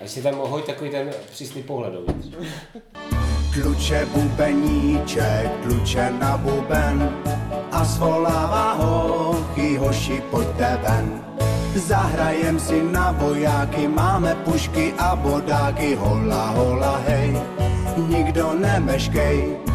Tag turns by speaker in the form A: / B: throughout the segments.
A: A si tam hoď takový ten přísný pohled.
B: Kluče bubeníček, kluče na buben a zvolává hochy, hoši, pojďte ven. Zahrajem si na vojáky, máme pušky a bodáky, hola, hola, hej, nikdo nemeškej.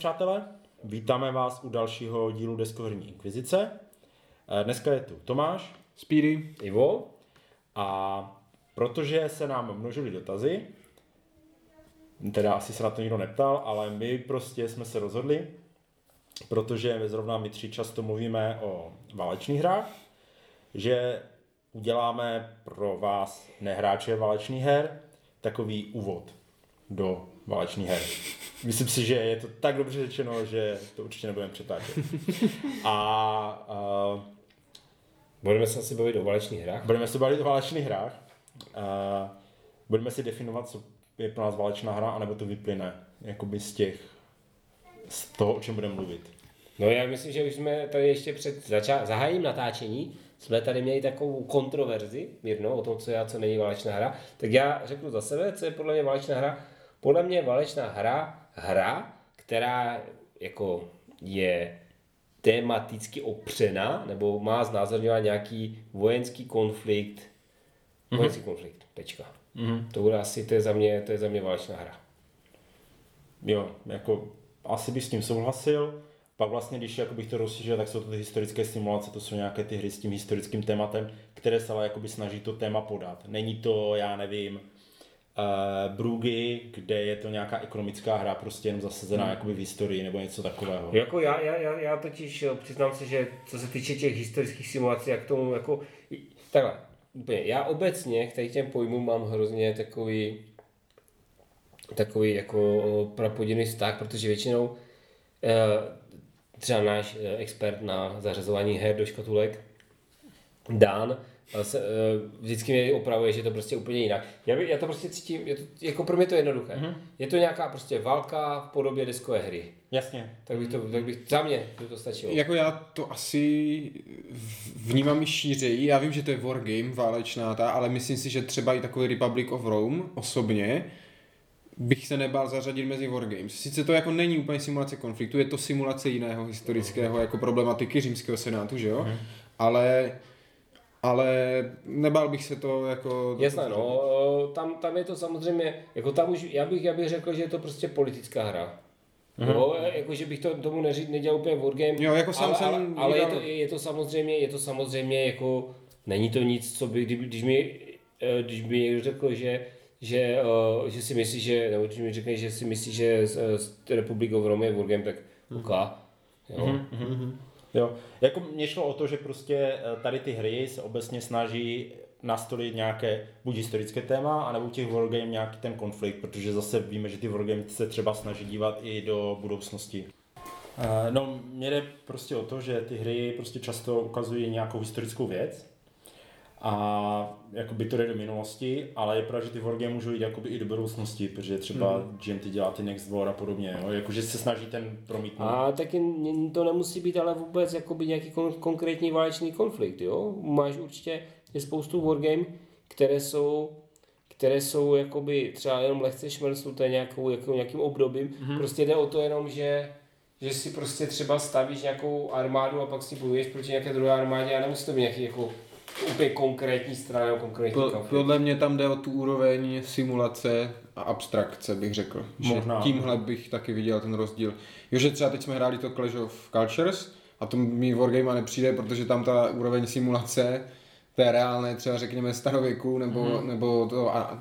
C: Přátelé, vítáme vás u dalšího dílu Deskoherní inkvizice. Eh, Dneska je tu Tomáš
D: Speedy.
A: Ivo?
C: a protože se nám množily dotazy, teda asi se na to nikdo neptal, ale my prostě jsme se rozhodli, protože zrovna my tři často mluvíme o válečných hrách, že uděláme pro vás nehráče válečných her takový úvod do válečných her. Myslím si, že je to tak dobře řečeno, že to určitě nebudeme přetáčet. A, a
A: Budeme se asi bavit o válečných hrách.
C: budeme se bavit o válečných hrách. A budeme si definovat, co je pro nás válečná hra, anebo to vyplyne jakoby z těch, z toho, o čem budeme mluvit.
A: No já myslím, že už jsme tady ještě před začá- zahájením natáčení jsme tady měli takovou kontroverzi mírnou o tom, co je a co není válečná hra. Tak já řeknu za sebe, co je podle mě válečná hra. Podle mě válečná hra hra, která jako je tematicky opřena, nebo má znázorňovat nějaký vojenský konflikt. Vojenský konflikt, tečka. To bude asi, to je za mě, to je za mě válečná hra.
C: Jo, jako asi bych s tím souhlasil. Pak vlastně, když jako bych to rozšířil, tak jsou to ty historické simulace, to jsou nějaké ty hry s tím historickým tématem, které se ale jakoby snaží to téma podat. Není to, já nevím, uh, Brugy, kde je to nějaká ekonomická hra, prostě jenom zasazená hmm. jakoby v historii nebo něco takového.
A: Jako já, já, já, já totiž jo, přiznám se, že co se týče těch historických simulací, jak tomu jako, takhle, úplně, já obecně k tady těm pojmům mám hrozně takový, takový jako prapoděný vztah, protože většinou eh, třeba náš eh, expert na zařazování her do škatulek, Dan, eh, se, eh, vždycky mě opravuje, že je to prostě úplně jinak. Já, by, já to prostě cítím, je to, jako pro mě to je jednoduché. Mm-hmm. Je to nějaká prostě válka v podobě deskové hry.
C: Jasně.
A: Tak bych to, tak bych, za mě by to stačilo.
D: Jako já to asi vnímám i šířeji. Já vím, že to je wargame, válečná ta, ale myslím si, že třeba i takový Republic of Rome osobně bych se nebál zařadit mezi wargames. Sice to jako není úplně simulace konfliktu, je to simulace jiného historického jako problematiky římského senátu, že jo? Ale ale nebál bych se to jako...
A: Jasné, no, tam, tam je to samozřejmě, jako tam už, já bych, já bych řekl, že je to prostě politická hra. Mm-hmm. No, jako, že bych to tomu neři, nedělal úplně wargame,
D: Jo, jako sám
A: ale,
D: jsem
A: ale, ale je, to, je to samozřejmě, je to samozřejmě jako, není to nic, co by, kdyby, když mi, eh, když by někdo řekl, že že, že si myslí, že, nebo když mi řekne, že si myslí, že z, z Republic of Rome je wargame, tak OK. Jo. Mm-hmm.
C: Jo, jako mně šlo o to, že prostě eh, tady ty hry se obecně snaží nastolit nějaké buď historické téma, anebo u těch wargame nějaký ten konflikt, protože zase víme, že ty wargame se třeba snaží dívat i do budoucnosti. Eh, No, mě jde prostě o to, že ty hry prostě často ukazují nějakou historickou věc a jakoby to jde do minulosti, ale je pravda, že ty wargame můžou jít jakoby i do budoucnosti, protože třeba mm. GMT dělá ty Next War a podobně, jo? jakože se snaží ten promítnout.
A: A taky to nemusí být ale vůbec jakoby nějaký kon- konkrétní válečný konflikt, jo? Máš určitě je spoustu wargame, které jsou které jsou jakoby třeba jenom lehce šmrcnuté nějakou, jako nějakým obdobím. Mm-hmm. Prostě jde o to jenom, že že si prostě třeba stavíš nějakou armádu a pak si bojuješ proti nějaké druhé armádě a nemusí to být nějaký jako úplně konkrétní strana nebo konkrétní
D: Po,
A: konflikt.
D: podle mě tam jde o tu úroveň simulace a abstrakce, bych řekl. Že
C: Možná.
D: tímhle bych taky viděl ten rozdíl. Jo, že třeba teď jsme hráli to Clash of Cultures a to mi Wargame nepřijde, protože tam ta úroveň simulace té reálné třeba řekněme starověku nebo,
C: Mhm.
D: mm. nebo to a,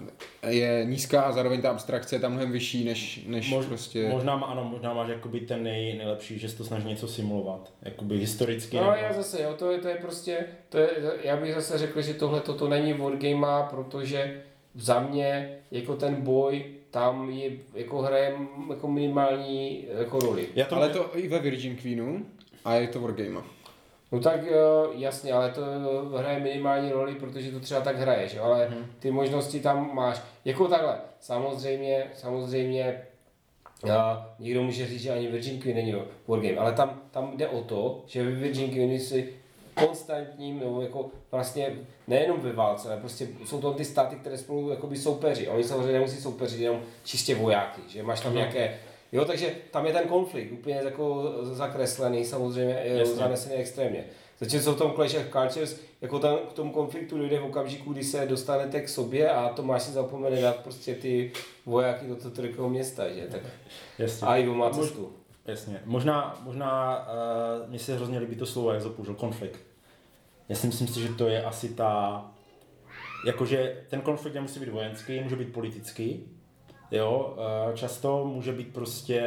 D: je nízká a zároveň ta abstrakce je tam mnohem vyšší než, než
C: Mož,
D: prostě...
C: Možná, má- ano, možná máš jakoby ten nej, nejlepší, že se to snaží něco simulovat. Jakoby historicky.
A: No
C: nebo-
A: já zase, jo, to je, to je prostě, to je, já bych zase řekl, že tohle toto není wargame, protože za mě jako ten boj tam je, jako hraje jako minimální jako roli.
C: Já to,
D: Ale to i ve Virgin Queenu a je to Wargame.
A: No tak jo, jasně, ale to hraje minimální roli, protože to třeba tak hraješ, jo? ale ty možnosti tam máš. Jako takhle, samozřejmě, samozřejmě a někdo může říct, že ani Virgin Queen není wargame, ale tam, tam jde o to, že ve Virgin Queen si konstantním, nebo jako vlastně nejenom ve válce, ale prostě jsou to ty státy, které spolu jakoby soupeří. A oni samozřejmě nemusí soupeřit jenom čistě vojáky, že máš tam nějaké Jo, takže tam je ten konflikt úplně jako zakreslený, samozřejmě
C: Jasně.
A: zanesený extrémně. Zatímco v tom Clash of Cultures, jako tam k tomu konfliktu dojde v okamžiku, kdy se dostanete k sobě a Tomáš si zapomene dát prostě ty vojáky do toho trikého města, že? Tak
C: Jasně.
A: a Ivo má cestu.
C: Jasně. Možná, možná uh, mně se hrozně líbí to slovo, jak zapoužil, konflikt. Já si myslím si, že to je asi ta... Jakože ten konflikt nemusí být vojenský, může být politický. Jo, uh, často může být prostě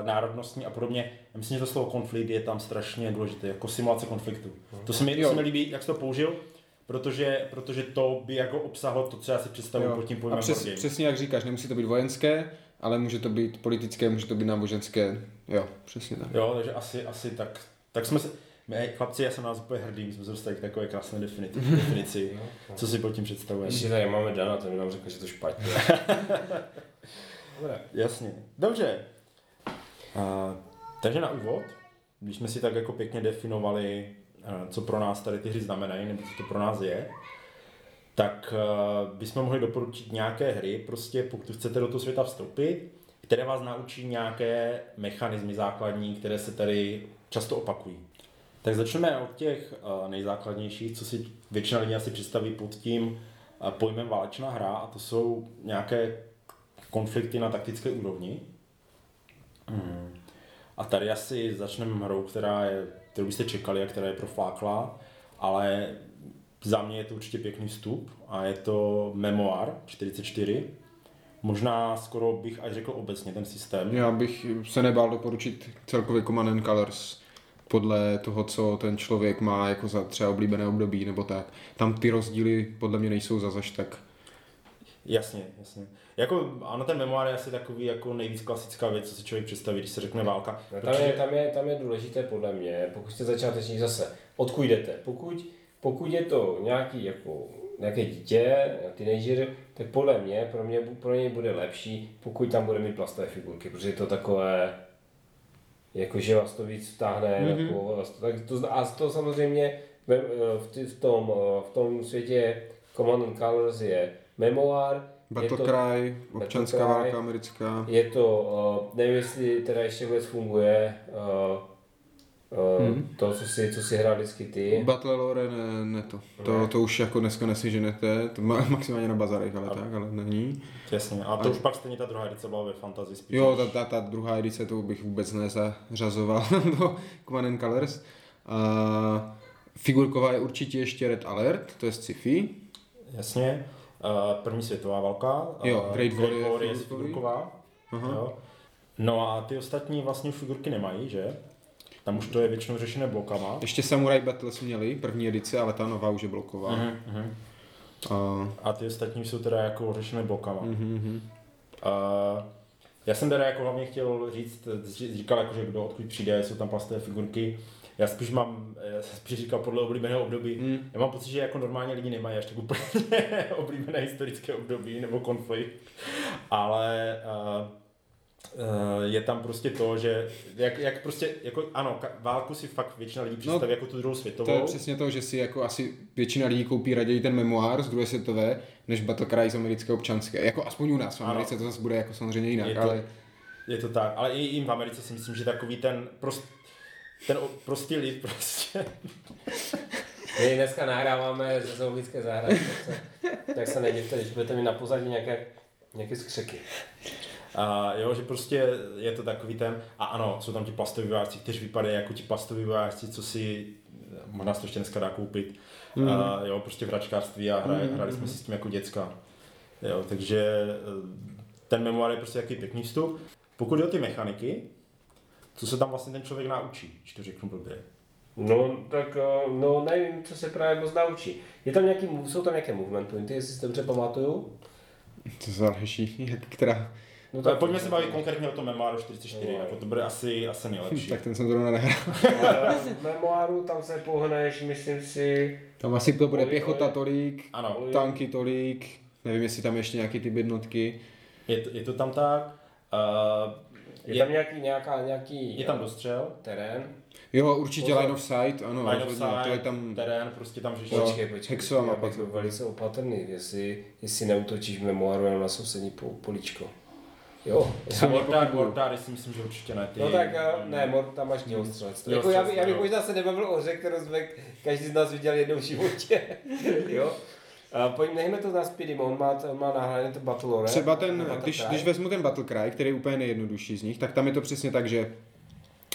C: uh, národnostní a podobně. Já myslím, že to slovo konflikt je tam strašně důležité, jako simulace konfliktu. To se mi, to se mi líbí, jak jsi to použil, protože, protože to by jako obsahlo to, co já si představuji pod tím
D: A
C: pojmem
D: přes,
C: wargame.
D: přesně jak říkáš, nemusí to být vojenské, ale může to být politické, může to být náboženské. Jo, přesně tak.
C: Jo, takže asi, asi tak, tak jsme se, my, chlapci, já jsem na vás úplně hrdý, my jsme se dostali k takové krásné definici, definici co si pod tím představujeme.
A: Ještě tady máme Dana, ten nám řekl, že to špatně.
C: Jasně, dobře. A, takže na úvod, když jsme si tak jako pěkně definovali, a, co pro nás tady ty hry znamenají, nebo co to pro nás je, tak a, bychom mohli doporučit nějaké hry, prostě pokud chcete do toho světa vstoupit, které vás naučí nějaké mechanismy základní, které se tady často opakují. Tak začneme od těch uh, nejzákladnějších, co si většina lidí asi představí pod tím uh, pojmem válečná hra a to jsou nějaké konflikty na taktické úrovni. Hmm. A tady asi začneme hrou, která je, kterou byste čekali a která je proflákla, ale za mě je to určitě pěkný vstup a je to Memoir 44. Možná skoro bych až řekl obecně ten systém.
D: Já bych se nebál doporučit celkově Command and Colors podle toho, co ten člověk má jako za třeba oblíbené období nebo tak. Tam ty rozdíly podle mě nejsou za zaš tak.
C: Jasně, jasně. Jako, ano, ten memoár je asi takový jako nejvíc klasická věc, co si člověk představí, když se řekne válka.
A: No, tam, je, tam, je, tam je důležité podle mě, pokud jste začátečník zase, odkud jdete. Pokud, pokud je to nějaký jako nějaké dítě, teenager, tak podle mě, pro mě, pro něj bude lepší, pokud tam bude mít plastové figurky, protože je to takové, jako že vás to víc vtáhne, mm-hmm. jako, tak to, a to samozřejmě v, v, v, tom, v tom světě Command and Colors je to,
D: Battlecry, občanská válka americká.
A: je to, uh, nevím jestli teda ještě vůbec funguje, uh,
D: Mhm.
A: to, co si, co si hrál vždycky ty.
D: Battle Lore ne, ne to. to. To už jako dneska neseženete, to má maximálně na bazarech, ale tak, ale není.
C: Jasně, a to už pak stejně ta druhá edice byla ve fantasy spíš.
D: Jo, ta, ta, ta druhá edice, to bych vůbec nezařazoval do Command and Colors. A figurková je určitě ještě Red Alert, to je sci-fi.
C: Jasně. Uh, první světová válka.
D: Jo,
C: uh,
D: Great War je
C: War je
D: figurkový.
C: figurková.
D: Aha.
C: Jo. No a ty ostatní vlastně už figurky nemají, že? Tam už to je většinou řešené blokama.
D: Ještě Samurai Battles měli, první edice, ale ta nová už je bloková.
C: Mhm, mhm.
D: A,
C: A ty ostatní jsou teda jako řešené blokama.
D: mhm.
C: Uh, já jsem teda jako hlavně chtěl říct, říkal jako, že kdo odkud přijde, jsou tam plastové figurky. Já spíš mám, já jsem spíš říkal podle oblíbeného období.
D: Mm.
C: Já mám pocit, že jako normálně lidi nemají až tak úplně oblíbené historické období nebo konflikt, ale uh, uh, je tam prostě to, že jak, jak prostě, jako ano, válku si fakt většina lidí představí jako tu druhou světovou.
D: To je přesně to, že si jako asi většina lidí koupí raději ten memoár z druhé světové, než Battlecry z americké občanské. Jako aspoň u nás v
C: Ano.
D: Americe to zase bude jako samozřejmě jinak,
C: Je to-
D: ale
C: Je to tak, ale i jim v Americe si myslím, že takový ten prost, ten prostý lid prostě
A: My dneska nahráváme ze zoologické zahrady, tak se, tak se nedivte, když budete mít na pozadí nějaké, nějaké skřeky.
C: A jo, že prostě je to takový ten, a ano, jsou tam ti plastoví vojáci, kteří vypadají jako ti plastoví vojáci, co si možná se to ještě dneska dá koupit. Mm. A, jo, prostě v hračkářství a hraje, mm. hrali jsme si s tím jako děcka. Jo, takže eh, ten memoár je prostě jaký pěkný vstup. Pokud jde o ty mechaniky, co se tam vlastně ten člověk naučí, když to řeknu blbě.
A: No, tak eh, no, nevím, co se právě moc naučí. Je tam nějaký, jsou tam nějaké movement pointy, jestli si to dobře pamatuju?
D: to záleží, která.
A: No
C: Tak
A: tak-
C: pojďme se bavit konkrétně o tom Memoiru 44,
A: No.
C: jako to bude asi, asi nejlepší.
D: Tak ten jsem zrovna nehrál.
A: V memoáru tam se pohneš, myslím si,
D: Tam asi to bude pěchota tolik,
C: Ano,
D: tanky tolik, nevím, jestli tam ještě nějaký ty jednotky.
C: je to, je to tam tak. Uh,
A: je,
C: je,
A: tam nějaký, nějaká, nějaký
C: je tam dostřel,
A: terén.
D: Jo, určitě
A: Pozor.
D: line of sight, ano,
C: line of
D: rozhodně, to je
C: sight,
D: tam...
C: terén, prostě tam řešíš.
D: Jo.
A: Počkej, počkej,
D: hexová
A: já
D: mapa.
A: bych byl velice opatrný, jestli, jestli neutočíš v memoáru jenom na sousední po, políčko. Jo,
D: Jsem
C: Mortar,
D: nepochybuju.
C: Mortar, si myslím, že určitě ne. Ty,
A: No tak eh, ne, mor, tam máš dělostřelectvo. Jako já, by- já bych možná se nebavil o hře, kterou jsme každý z nás viděl jednou v životě. jo? A pojď, nechme to na Speedy, on má, on má nahrané to Battle Lore.
D: Třeba ten,
A: Battle
D: když,
A: Cry.
D: když vezmu ten Battle Cry, který je úplně nejjednodušší z nich, tak tam je to přesně tak, že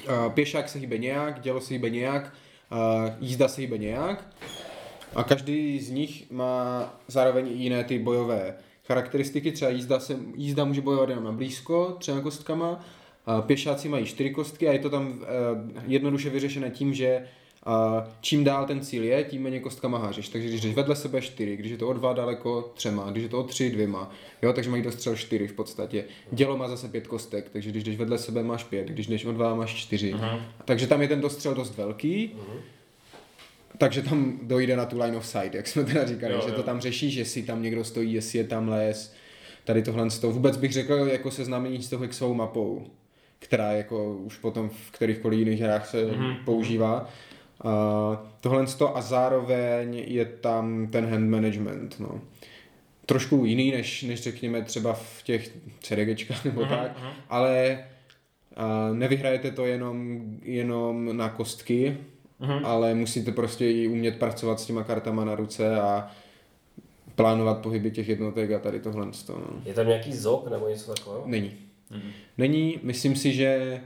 D: uh, pěšák se hýbe nějak, dělo se hýbe nějak, uh, jízda se hýbe nějak a každý z nich má zároveň i jiné ty bojové charakteristiky, třeba jízda, se, jízda může bojovat jenom na blízko, třema kostkama, a pěšáci mají čtyři kostky a je to tam uh, jednoduše vyřešené tím, že a čím dál ten cíl je, tím méně kostkama hážeš. Takže když jdeš vedle sebe čtyři, když je to o dva daleko třema, když je to o tři dvěma, jo, takže mají dostřel čtyři v podstatě. Dělo má zase pět kostek, takže když jdeš vedle sebe máš pět, když jdeš o dva máš čtyři.
C: Mhm.
D: Takže tam je ten dostřel dost velký. Takže tam dojde na tu line of sight, jak jsme teda říkali,
C: Jo,
D: že
C: jo.
D: to tam řešíš, jestli tam někdo stojí, jestli je tam les, tady tohle z toho. Vůbec bych řekl jako seznámení s tou hexovou mapou, která jako už potom v kterýchkoliv jiných hrách se
C: Mhm.
D: používá. A tohle z toho a zároveň je tam ten hand management, no. Trošku jiný, než, než řekněme třeba v těch CDGčkách nebo tak, ale a nevyhrajete to jenom, jenom na kostky,
C: Mhm.
D: ale musíte prostě i umět pracovat s těma kartama na ruce a plánovat pohyby těch jednotek a tady tohle. To, no.
A: Je tam nějaký zok nebo něco takového?
D: Není.
C: Mhm.
D: Není, myslím si, že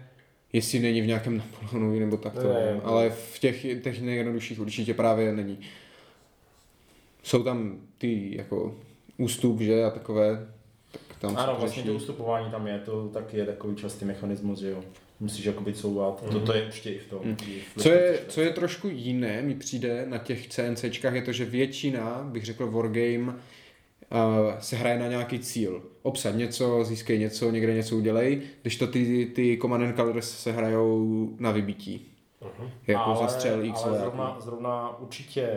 D: jestli není v nějakém Napoleonovi nebo tak to
A: Ne,
D: nevím,
A: ne.
D: ale v těch, těch nejjednodušších určitě právě není. Jsou tam ty jako ústup, že a takové, tak tam
C: Ano, vlastně
D: řeší.
C: to ustupování tam je, to taky je takový častý mechanismus, že jo. Musíš jakoby couvat,
A: Mhm.
C: toto je určitě i v tom.
D: Mm.
C: v
D: Co je,
C: Left
D: co je trošku jiné, mi přijde na těch CNCčkách, je to, že většina, bych řekl, wargame uh, se hraje na nějaký cíl. Obsad něco, získej něco, někde něco udělej, když to ty, ty Command and Colors se hrajou na vybití.
A: Mhm.
D: Jako
C: ale,
D: zastřel X
C: ale zrovna, zrovna určitě,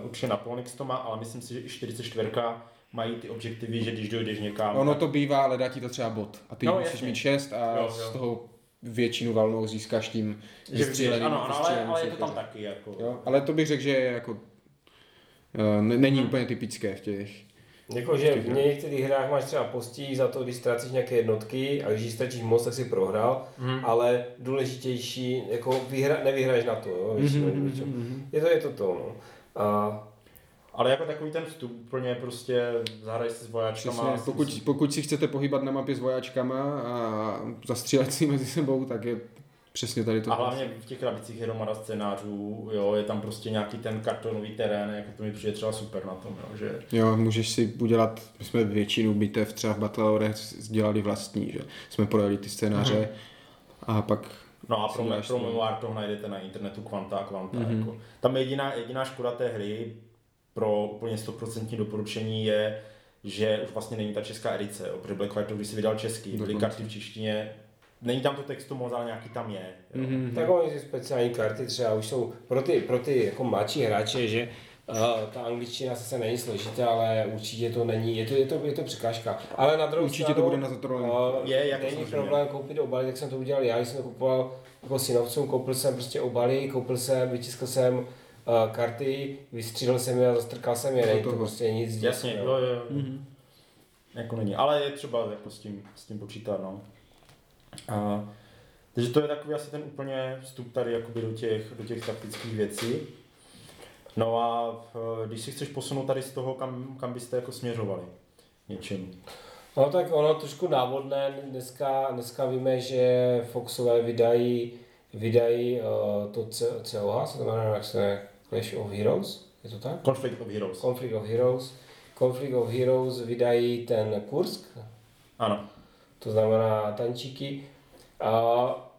C: uh, určitě na Polnix to má, ale myslím si, že i 44 mají ty objektivy, že když dojdeš někam,
D: Ono
C: tak-
D: to bývá, ale dá ti to třeba bod. A ty
C: No,
D: musíš
C: jasně.
D: mít 6 a
C: Jo, jo.
D: z toho většinu valnou získáš tím
C: že
D: vystříleným-
C: ano, ano, ale, ale je to tam taky, jako.
D: Jo, ale to bych řekl, že je jako uh, ne- není
C: Mhm.
D: úplně typické v těch.
A: Jakože v některých hrách máš třeba postíž za to, když ztrácíš nějaké jednotky a když ztratíš moc, tak si prohrál,
C: Mhm.
A: ale důležitější, jako vyhra, nevyhraješ na to, jo, většinou,
D: Mhm,
A: většinou.
D: mhm.
A: Je to, je to to, no. A
C: Ale jako takový ten vstup úplně prostě zahraj si s vojáčkama.
D: Přesně, pokud, pokud si chcete pohybat na mapě s vojáčkama a zastřílet si mezi sebou, tak je přesně tady to.
C: A hlavně v těch krabicích je hromada scénářů, jo, je tam prostě nějaký ten kartonový terén, jako to mi přijde třeba super na tom, jo, že
D: Jo, můžeš si udělat, my jsme většinu bitev třeba v Battle dělali vlastní, že jsme projeli ty scénáře
C: Mhm.
D: a pak
C: No a pro, pro memoár toho najdete na internetu kvanta a kvanta.
D: Mhm.
C: Mm-hmm. Jako. Tam jediná, jediná škoda té hry pro úplně 100% doporučení je, že už vlastně není ta česká edice, jo, protože Black White, když si vydal český, byly karty v češtině, není tam to textu moc, ale nějaký tam je. Jo.
D: Mhm.
A: tak oni ty speciální karty třeba už jsou pro ty, pro ty jako mladší hráče, že uh, ta angličtina sice není složitá, ale určitě to není, je to, je to, je to překážka. Ale na druhou
D: Určitě
A: stranu,
D: to bude na zatrolení.
A: uh,
C: Je, jako
A: není
C: samozřejmě.
A: problém koupit obaly, tak jsem to udělal já, když jsem to kupoval jako synovcům, koupil jsem prostě obaly, koupil jsem, vytiskl jsem uh, karty, vystřílel jsem je a zastrkal jsem je, není to
D: toho.
A: prostě nic
C: Jasně,
A: děsného.
C: jo, jo.
D: Mhm.
C: Jako není, ale je třeba jako s tím, s tím počítat, no. A, takže to je takový asi ten úplně vstup tady jakoby do těch, do těch taktických věcí. No a eh, když si chceš posunout tady z toho, kam, kam byste jako směřovali něčím.
A: No tak ono trošku návodné, dneska, dneska víme, že Foxové vydají, vydají uh, to COH, se to jmenuje, jak se Clash of Heroes, je to tak?
C: Conflict of Heroes.
A: Conflict of Heroes. Conflict of Heroes vydají ten Kursk,
C: Ano.
A: to znamená tančíky. A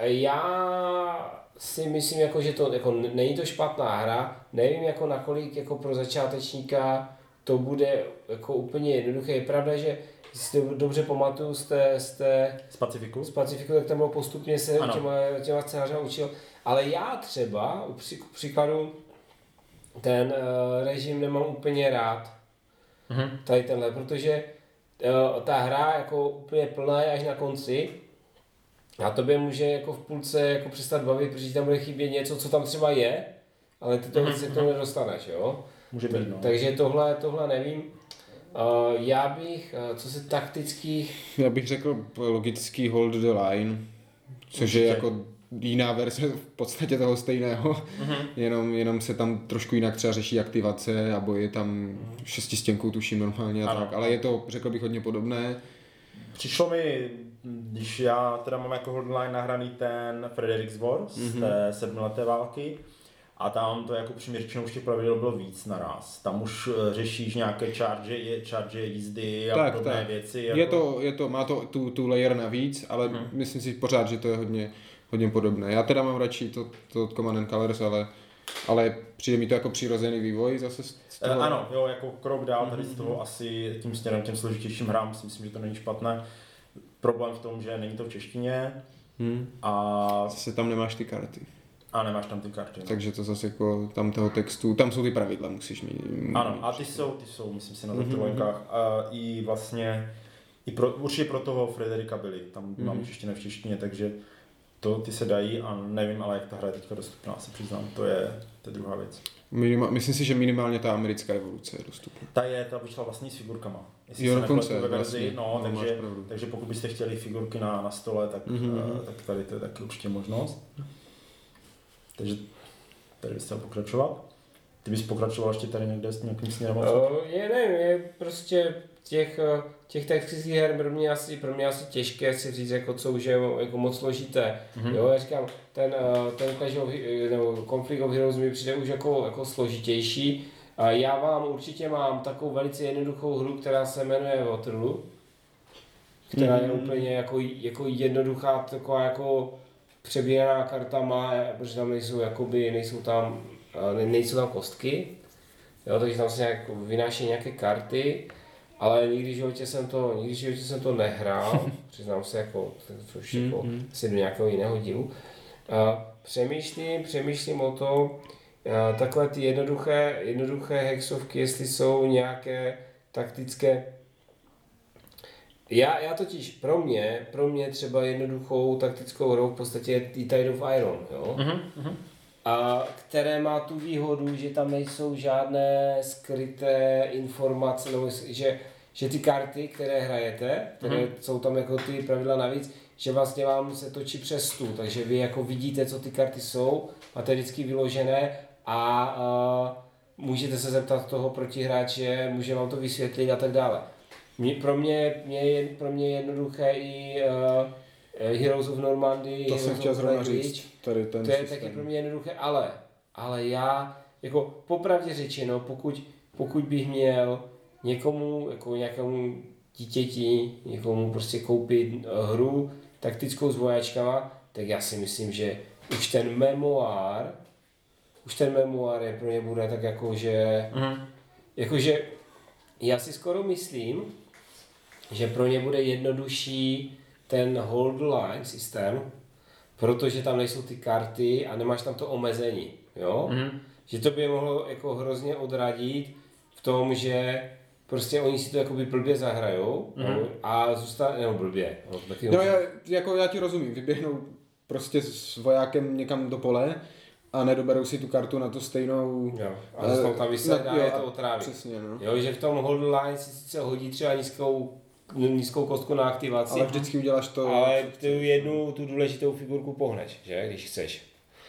A: já si myslím, jako, že to jako není to špatná hra, nevím jako nakolik jako pro začátečníka to bude jako úplně jednoduché. Je pravda, že si dobře pamatuju z té, z té
C: Z Pacifiku?
A: z Pacifiku, tak tam bylo postupně se
C: Ano.
A: těma, těma scénářema učil. Ale já třeba, u příkladu, ten uh, režim nemám úplně rád.
C: Mhm.
A: Tady tenhle, protože uh, ta hra jako úplně plná je až na konci. A tobě může jako v půlce jako přestat bavit, protože tam bude chybět něco, co tam třeba je, ale ty to
C: Mhm,
A: se k tomu nedostaneš, jo?
C: Může být, no.
A: Takže tohle, tohle nevím. Uh, já bych, uh, co se taktických
D: Já bych řekl logický hold the line, což je
C: Určitě.
D: jako jiná verze v podstatě toho stejného, jenom, jenom se tam trošku jinak třeba řeší aktivace a boje tam šestistěnkou tuším normálně a
C: Ano.
D: tak, ale je to, řekl bych, hodně podobné.
C: Přišlo mi, když já teda mám jako hotline nahraný ten Frederick's War z té sedmileté války, a tam to jako příměrčinou už těch pravidel bylo víc naraz. Tam už eh, řešíš nějaké charge, je- charge jízdy a
D: Tak,
C: podobné
D: tak.
C: věci.
D: Je to, je to, má to tu, tu layer navíc, ale
C: Mhm.
D: myslím si pořád, že to je hodně, hodně podobné. Já teda mám radši to, to od Command and Colors, ale, ale přijde mi to jako přirozený vývoj zase z
C: Eh,
D: toho.
C: Ano, jo, jako krok dál tady z toho asi tím směrem těm složitějším hrám si myslím, že to není špatné. Problém v tom, že není to v češtině
D: Hmm.
C: a,
D: Zase tam nemáš ty karty.
C: a nemáš tam ty karty. no.
D: Takže to zase jako tam toho textu, tam jsou ty pravidla, musíš mít.
C: Ano, a ty jsou, ty jsou, myslím si, na
D: Mhm,
C: zrcadlenkách. A i vlastně, i pro, určitě pro toho Frederika byli, tam
D: Mhm.
C: mám češtině v češtině, takže to ty se dají a nevím, ale jak ta hra je teďka dostupná, se přiznám, to je, to je druhá věc.
D: Minima, myslím si, že minimálně ta americká revoluce je dostupná.
C: Ta je, ta vyšla vlastně s figurkama. Jestli
D: Jo,
C: se
D: dokonce,
C: ve verzi,
D: vlastně.
C: no,
D: No,
C: takže, takže pokud byste chtěli figurky na, na stole, tak,
D: Mhm,
C: mm-hmm.
D: mhm.
C: tak tady to je taky určitě možnost. Takže tady byste pokračovat. Ty bys pokračoval ještě tady někde s nějakým směrem?
A: Uh, je, nevím, je prostě těch, eh, těch taktických her pro mě asi, pro mě asi těžké si říct, jako co už je jako moc složité. Mm-hmm. Jo, já říkám, ten, eh, ten Clash of, He- nebo Conflict of Heroes mi přijde už jako, jako složitější. A já vám určitě mám takovou velice jednoduchou hru, která se jmenuje Waterloo, která je úplně jako, jako jednoduchá, taková jako přebíraná kartama, eh, protože tam nejsou, jakoby, nejsou tam, eh, ne- nejsou tam kostky, jo, takže tam se nějak vynáší nějaké karty, ale nikdy v životě jsem to, nikdy v životě jsem to nehrál, přiznám se jako, to už jako asi do nějakého jiného dílu. A přemýšlím, přemýšlím o to, a takové ty jednoduché, jednoduché hexovky, jestli jsou nějaké taktické já, já totiž pro mě, pro mě třeba jednoduchou taktickou hrou v podstatě je Tide of Iron, jo?
C: Mhm,
A: A které má tu výhodu, že tam nejsou žádné skryté informace, nebo že, že ty karty, které hrajete, které
C: Mhm.
A: jsou tam jako ty pravidla navíc, že vlastně vám se točí přes stůl, takže vy jako vidíte, co ty karty jsou, máte vždycky vyložené a, a můžete se zeptat toho protihráče, může vám to vysvětlit a tak dále. Mě, pro, mě, mě, je, pro mě je jednoduché i uh, Heroes of Normandy,
D: To
A: Heroes
D: jsem chtěl
A: of
D: zrovna říct. Tady ten
A: To je
D: systém.
A: taky pro mě jednoduché, ale, ale já, jako popravdě řečeno, pokud, pokud bych měl někomu, jako nějakému dítěti, někomu prostě koupit eh, hru taktickou s vojáčkama, tak já si myslím, že už ten memoár, už ten memoár je pro ně bude tak jako, že,
C: Mhm.
A: jakože já si skoro myslím, že pro ně bude jednodušší ten hold line systém, protože tam nejsou ty karty a nemáš tam to omezení, jo?
C: Mhm.
A: Že to by mohlo jako hrozně odradit v tom, že prostě oni si to jakoby blbě zahrajou no, a zůstane, nebo blbě, no, taky
D: No já, jako já ti rozumím, vyběhnou prostě s vojákem někam do pole a nedoberou si tu kartu na tu stejnou...
A: Jo, a zůstanou tam vyset
D: na-
A: a je to otráví.
D: Přesně, no.
A: Jo, že v tom hold line si sice hodí třeba nízkou, nízkou kostku na aktivaci,
D: Ale vždycky uděláš to...
A: ale tu jednu, tu důležitou figurku pohneš, že, když chceš.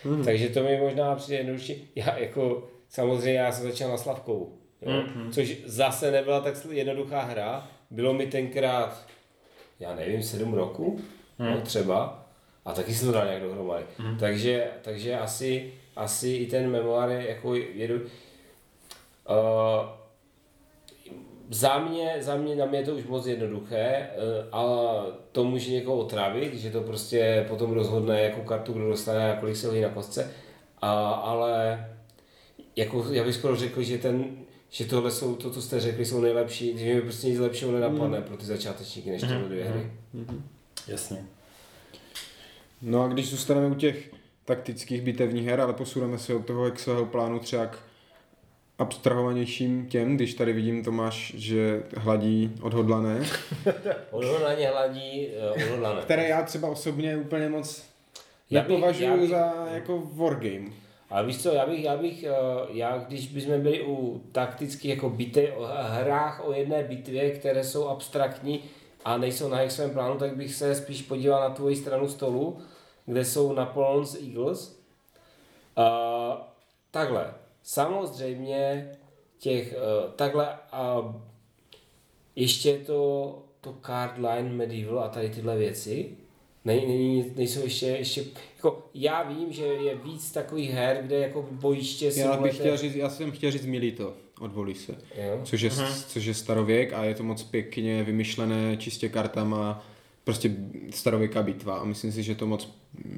D: Mhm.
A: Takže to mi možná přijde jednodušší. Já jako, samozřejmě já jsem začal na Slavkou, jo?
D: Mhm.
A: což zase nebyla tak jednoduchá hra. Bylo mi tenkrát, já nevím, sedm roku,
D: Mhm.
A: no, třeba, a taky jsem to dal nějak dohromady. Takže, takže asi, asi i ten memoár je jako jedu, uh, za mě, za mě, na mě je to už moc jednoduché, eh, ale to může někoho otrávit, že to prostě potom rozhodne, jakou kartu kdo dostane a kolik se hodí na kostce. A, ale jako, já bych skoro řekl, že ten, že tohle jsou, to, co jste řekli, jsou nejlepší, že mi prostě nic lepšího nenapadne pro ty začátečníky, než tyhle dvě hry.
C: Jasně.
D: No a když zůstaneme u těch taktických bitevních her, ale posuneme se od toho Excelho plánu třeba k abstrahovanějším těm, když tady vidím Tomáš, že hladí odhodlané,
A: Odhodlaně hladí, uh, odhodlané.
D: které já třeba osobně úplně moc
A: Já bych-
D: nepovažuji
A: já bych-
D: za jako wargame.
A: Ale víš co, já bych, já bych, eh, já když bychom byli u taktických jako bite, o hrách o jedné bitvě, které jsou abstraktní a nejsou na svém plánu, tak bych se spíš podíval na tvoji stranu stolu, kde jsou Napoleon's Eagles. Uh, takhle, samozřejmě těch, uh, takhle a ještě to, to card line medieval a tady tyhle věci, ne, není, nejsou ještě, ještě, jako já vím, že je víc takových her, kde jako bojiště
D: Já bych chtěl říct, já jsem chtěl říct Milito od Volise, což je, což je starověk a je to moc pěkně vymyšlené čistě kartama, prostě starověká bitva a myslím si, že to moc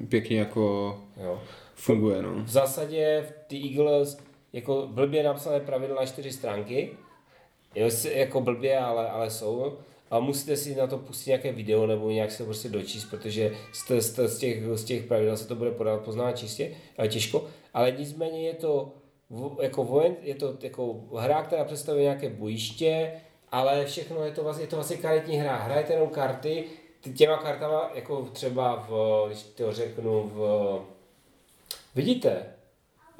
D: pěkně jako
A: Jo.
D: funguje, no.
A: V zásadě v The Eagles jako blbě napsané pravidla na čtyři stránky, jo, jako blbě, ale, ale jsou. A musíte si na to pustit nějaké video nebo nějak se prostě dočíst, protože z, z, z, těch, z těch pravidel se to bude podávat poznávat čistě, ale těžko. Ale nicméně je to jako vojen, je to jako hra, která představuje nějaké bojiště, ale všechno je to vlastně, je to vlastně karetní hra. Hrajete jenom karty, ty těma kartama, jako třeba v, když to řeknu, v, vidíte,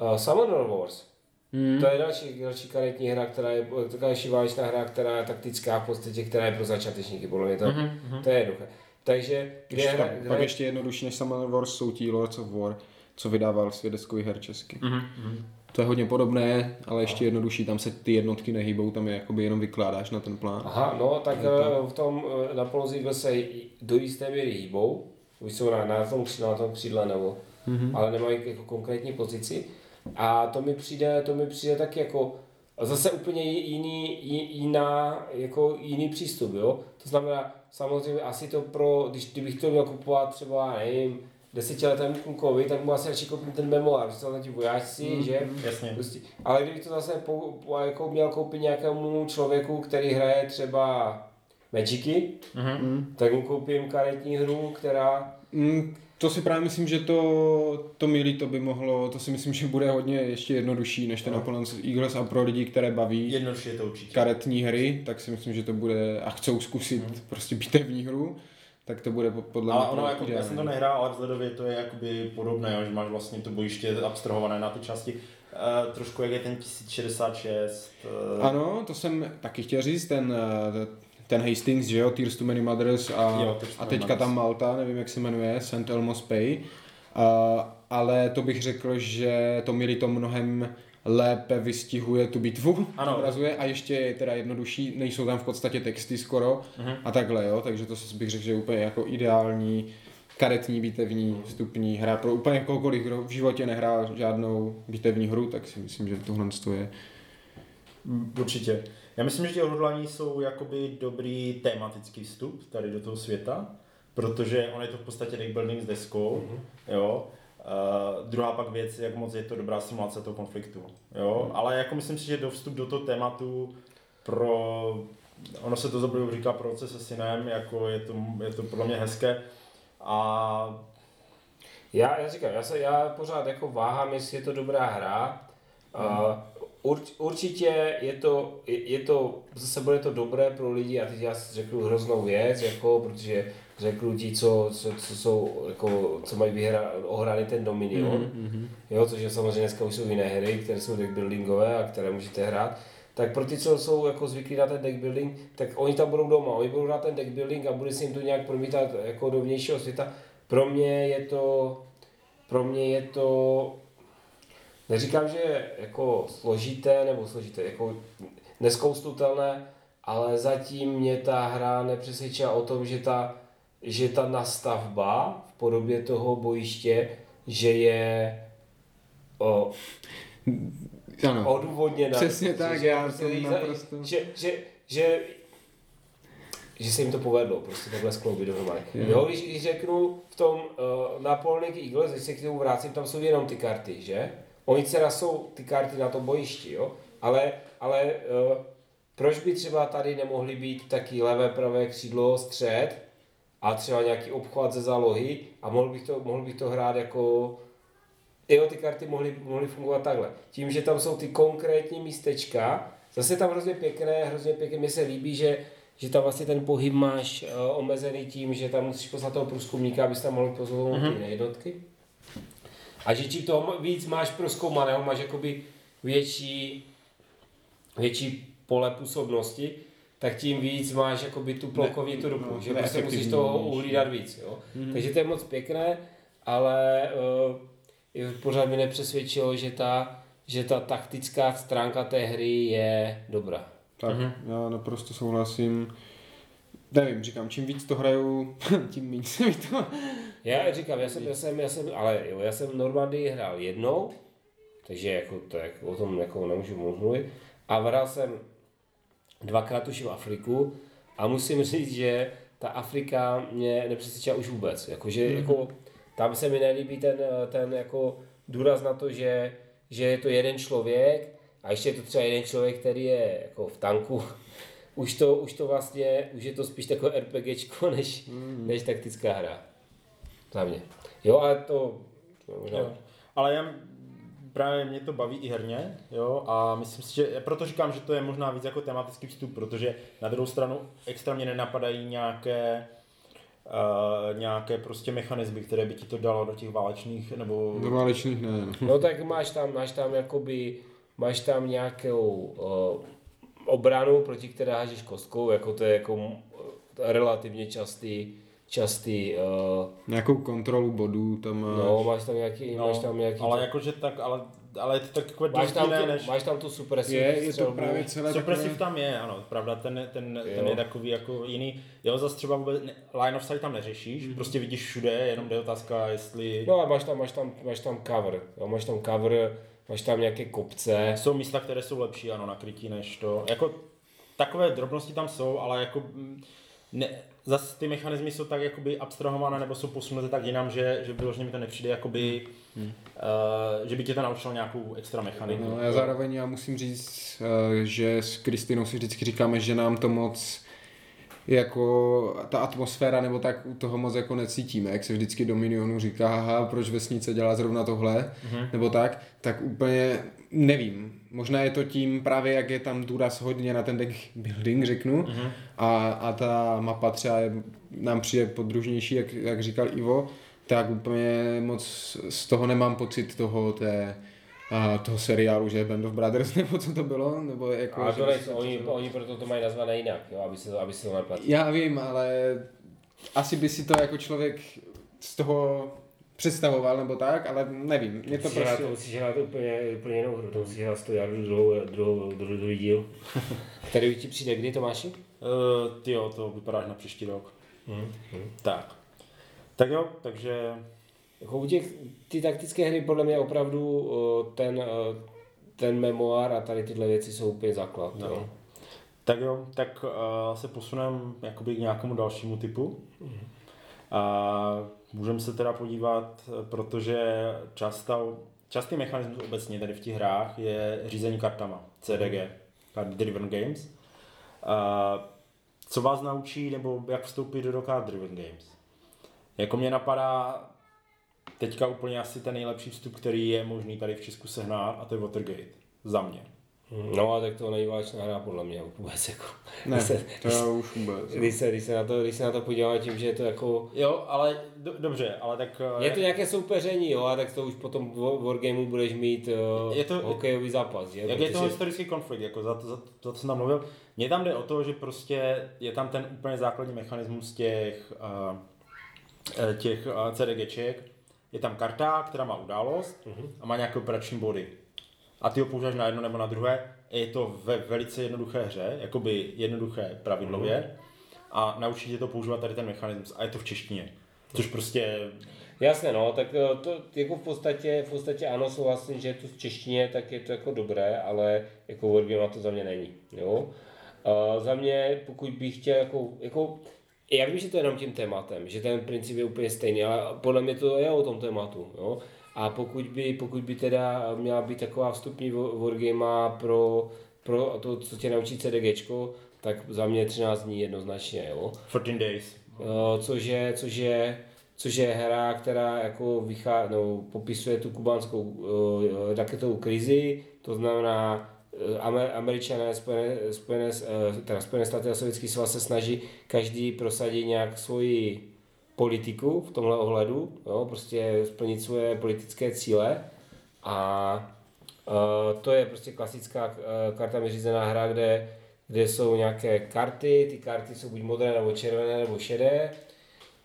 A: uh, Summoner Wars,
D: Hmm.
A: to je další, další karetní hra, která je taková další válečná hra, která je taktická v podstatě, která je pro začátečníky, podle mě to, mm-hmm. to je jednoduché. Takže kde
D: Ještě,
A: hra,
D: tam,
A: kde
D: pak ještě jednodušší než Summoner Wars jsou ti Lords of War, co vydával svět deskových her česky.
A: Mhm,
D: To je hodně podobné, ale ještě jednodušší, tam se ty jednotky nehýbou, tam je jakoby jenom vykládáš na ten plán.
A: Aha, no tak eh, v tom eh, na Polozíkle se do jisté míry hýbou, už jsou na, na tom křídle, na tom křídle nebo, mm-hmm. ale nemají jako konkrétní pozici. A to mi přijde, to mi přijde tak jako zase úplně jiný, ji- jiná, jako jiný přístup, jo. To znamená, samozřejmě asi to pro, když kdybych to měl kupovat třeba, nevím, desetiletému klukovi, tak mu asi radši koupím ten memoár, že jsou tam ti vojáci, mm, že?
C: Jasně.
A: Prostě, ale kdybych to zase po, po, jako měl koupit nějakému člověku, který hraje třeba Magicy,
C: Mhm.
A: tak mu koupím karetní hru, která...
D: Mm, to si právě myslím, že to, to milí to by mohlo, to si myslím, že bude hodně ještě jednodušší než ten Napoleon Eagles a pro lidi, které baví
C: Jednoduše je to určitě.
D: karetní hry, tak si myslím, že to bude, a chcou zkusit prostě bitevní hru, tak to bude po- podle
C: Ale
D: mě
C: ono, jako, já jsem to nehrál, ale vzhledově to je jakoby podobné, jo, že máš vlastně to bojiště abstrahované na ty části. Uh, trošku jak je ten 1066. Uh,
D: Ano, to jsem taky chtěl říct, ten, eh, ten Hastings, že jo, Tears to Many Mothers a,
C: Jo,
D: a teďka
C: Mothers.
D: tam Malta, nevím jak se jmenuje, St. Elmo's Pay, uh, ale to bych řekl, že to měli to mnohem lépe vystihuje tu bitvu,
C: Ano.
D: obrazuje a ještě je teda jednodušší, nejsou tam v podstatě texty skoro
C: Mhm.
D: a takhle, jo, takže to bych řekl, že je úplně jako ideální karetní bitevní vstupní hra pro úplně kohokoliv, kdo v životě nehrál žádnou bitevní hru, tak si myslím, že tohle je
C: Určitě. Já myslím, že ti odhodlání jsou jakoby dobrý tematický vstup tady do toho světa, protože on je to v podstatě deck building s deskou, mm-hmm. jo. Uh, druhá pak věc, jak moc je to dobrá simulace toho konfliktu, jo. Ale jako myslím si, že do vstup do toho tématu pro, ono se to zabralo říká proces se synem, jako je to, je to podle mě hezké a
A: Já, já říkám, já, se, já pořád jako váhám, jestli je to dobrá hra. Uh, urč, určitě je to, je, je to, zase bude to dobré pro lidi a teď já si řeknu hroznou věc, jako, protože řeknu ti, co, co, co jsou, jako, co mají vyhra, ohrány ten Dominion, mm-hmm. jo, což je samozřejmě dneska už jsou jiné hry, které jsou deck buildingové a které můžete hrát, tak pro ty, co jsou jako zvyklí na ten deck building, tak oni tam budou doma, oni budou hrát ten deck building a bude se jim to nějak promítat jako do vnějšího světa. Pro mě je to, pro mě je to, neříkám, že je jako složité nebo složité, jako neskoustutelné, ale zatím mě ta hra nepřesvědčila o tom, že ta, že ta nastavba v podobě toho bojiště, že je o,
D: Ano.
A: odůvodněna.
D: Přesně tak,
A: že,
D: já
A: prostě za-
D: naprosto-
A: Že, že, že, že se jim to povedlo, prostě takhle skloubit dohromady.
D: Jo.
A: Jo, když, když řeknu v tom uh, Napoleonic Eagles, když se k tomu vrátím, tam jsou jenom ty karty, že? Oni teda jsou ty karty na tom bojišti, jo? ale, ale uh, proč by třeba tady nemohly být taky levé, pravé křídlo, střed a třeba nějaký obchvat ze zálohy a mohl bych to, mohl bych to hrát jako Jo, ty karty mohly, mohly fungovat takhle. Tím, že tam jsou ty konkrétní místečka, zase tam hrozně pěkné, hrozně pěkně, mi se líbí, že, že tam vlastně ten pohyb máš uh, omezený tím, že tam musíš poslat toho průzkumníka, abys tam mohl pozorovat mm-hmm. ty jednotky. A že čím toho víc máš proskoumaného, máš jakoby větší, větší pole působnosti, tak tím víc máš jakoby tu plokovitu ruku,
D: no,
A: že prostě musíš toho uhlídat víc. Jo? Mm-hmm. Takže to je moc pěkné, ale uh, pořád mi nepřesvědčilo, že ta, že ta taktická stránka té hry je dobrá.
D: Tak, mm-hmm. já naprosto souhlasím. Nevím, říkám, čím víc to hraju, tím méně se mi to...
A: Já říkám, já jsem, já jsem, já jsem, ale jo, já jsem Normandii hrál jednou, takže jako to, jako, o tom jako nemůžu mluvit. A hrál jsem dvakrát už v Afriku a musím říct, že ta Afrika mě nepřesvědčila už vůbec. Jakože, mm-hmm. jako, tam se mi nelíbí ten, ten jako důraz na to, že, že je to jeden člověk a ještě je to třeba jeden člověk, který je jako v tanku. Už to, už to vlastně, už je to spíš takové RPGčko, než, mm. než taktická hra. Za mě. Jo, ale to... Možná...
C: Jo. Ale já právě mě to baví i herně, jo, a myslím si, že proto říkám, že to je možná víc jako tematický vstup, protože na druhou stranu extra mě nenapadají nějaké Uh, nějaké prostě mechanismy, které by ti to dalo do těch válečných, nebo...
D: Do válečných ne.
A: No tak máš tam, máš tam jakoby, máš tam nějakou uh, obranu, proti které hážeš kostkou, jako to je jako uh, relativně častý, častý... Uh,
D: Nějakou kontrolu bodů tam máš.
A: No, máš tam nějaký,
C: no,
A: máš tam nějaký...
C: Ale jakože tak, ale, ale je to takové
A: máš tam, tu,
C: než...
A: máš tam tu supresiv
D: Je, je to právě celé
C: Supresiv tam je, ano, pravda, ten, ten, ten je takový jako jiný. Jo, zase třeba vůbec ne, line of sight tam neřešíš, mm-hmm. prostě vidíš všude, jenom jde otázka, jestli...
A: No a máš tam, máš tam, máš tam cover, jo, máš tam cover, máš tam nějaké kopce.
C: Jsou místa, které jsou lepší, ano, na krytí než to. Jako takové drobnosti tam jsou, ale jako mm, ne, zase ty mechanismy jsou tak jakoby abstrahované nebo jsou posunuté tak jinam, že, že vyloženě mi to nepřijde jakoby, hmm. uh, že by tě to naučilo nějakou extra mechaniku.
D: No, já zároveň já musím říct, uh, že s Kristinou si vždycky říkáme, že nám to moc jako ta atmosféra nebo tak u toho moc jako necítíme, jak se vždycky do Minionu říká, aha, proč vesnice dělá zrovna tohle, mm-hmm. nebo tak, tak úplně nevím. Možná je to tím právě, jak je tam důraz hodně na ten deck building, řeknu, mm-hmm. a, a ta mapa třeba je, nám přijde podružnější, jak, jak říkal Ivo, tak úplně moc z toho nemám pocit toho té a toho seriálu, že Band of Brothers, nebo co to bylo, nebo jako...
A: Ale to nejsou, oni, oni proto to mají nazvané jinak, jo, aby se, aby se to neplatilo.
D: Já vím, ale asi by si to jako člověk z toho představoval nebo tak, ale nevím. Mě to
A: musíš
D: prostě...
A: To musíš hrát úplně, úplně jinou hru, to musíš hrát 100 jardů druhou, druhou, druhou, druhý díl. Který ti přijde kdy, Tomáši? Uh,
C: ty jo, to vypadáš na příští rok.
A: Hmm. Hmm.
C: Tak. Tak jo, takže
A: jako u těch, ty taktické hry podle mě opravdu uh, ten, uh, ten memoár a tady tyhle věci jsou úplně základ. No. Jo.
C: Tak jo, tak uh, se posuneme jakoby k nějakému dalšímu typu. Mm. A můžeme se teda podívat, protože často, častý mechanismus obecně tady v těch hrách je řízení kartama, CDG, Card Driven Games. A co vás naučí, nebo jak vstoupit do Card Driven Games? Jako mě napadá teďka úplně asi ten nejlepší vstup, který je možný tady v Česku sehnat a to je Watergate. Za mě.
A: No a tak to není válečná hra podle mě vůbec jako.
D: Ne, se, to když, už vůbec.
A: Když se, když, se na to, když se na to podívá tím, že je to jako...
C: Jo, ale do, dobře, ale tak...
A: Je to nějaké soupeření, jo, a tak to už potom v Wargameu budeš mít uh, je to, hokejový zápas, že?
C: Jak Protože... je to historický konflikt, jako za to, za, to, za to jsem tam mluvil. Mně tam jde o to, že prostě je tam ten úplně základní mechanismus těch, uh, těch uh, CDGček, je tam karta, která má událost uh-huh. a má nějaké operační body. A ty ho používáš na jedno nebo na druhé. Je to ve velice jednoduché hře, jakoby jednoduché pravidlově. Uh-huh. A naučí tě to používat tady ten mechanismus. A je to v češtině. Což prostě...
A: Jasně, no, tak eh, to jako v podstatě, v podstatě ano, souhlasím, že je to v češtině, tak je to jako dobré, ale jako Wargame to za mě není, jo. Uh, za mě, pokud bych chtěl jako, jako já vím, že to je jenom tím tématem, že ten princip je úplně stejný, ale podle mě to je o tom tématu. Jo? A pokud by, pokud by teda měla být taková vstupní wargame pro, pro to, co tě naučí CDGčko, tak za mě 13 dní jednoznačně, jo.
C: 14 days.
A: Eh, což je, což je, což je hra, která jako vychá, no, popisuje tu kubánskou uh, raketovou krizi, to znamená eh, Amer, Američané, Spojené, Spojené, eh, teda Spojené státy a Sovětský svaz se snaží každý prosadit nějak svoji politiku v tomhle ohledu, jo, prostě splnit svoje politické cíle. A uh, to je prostě klasická uh, kartami řízená hra, kde, kde jsou nějaké karty, ty karty jsou buď modré nebo červené nebo šedé.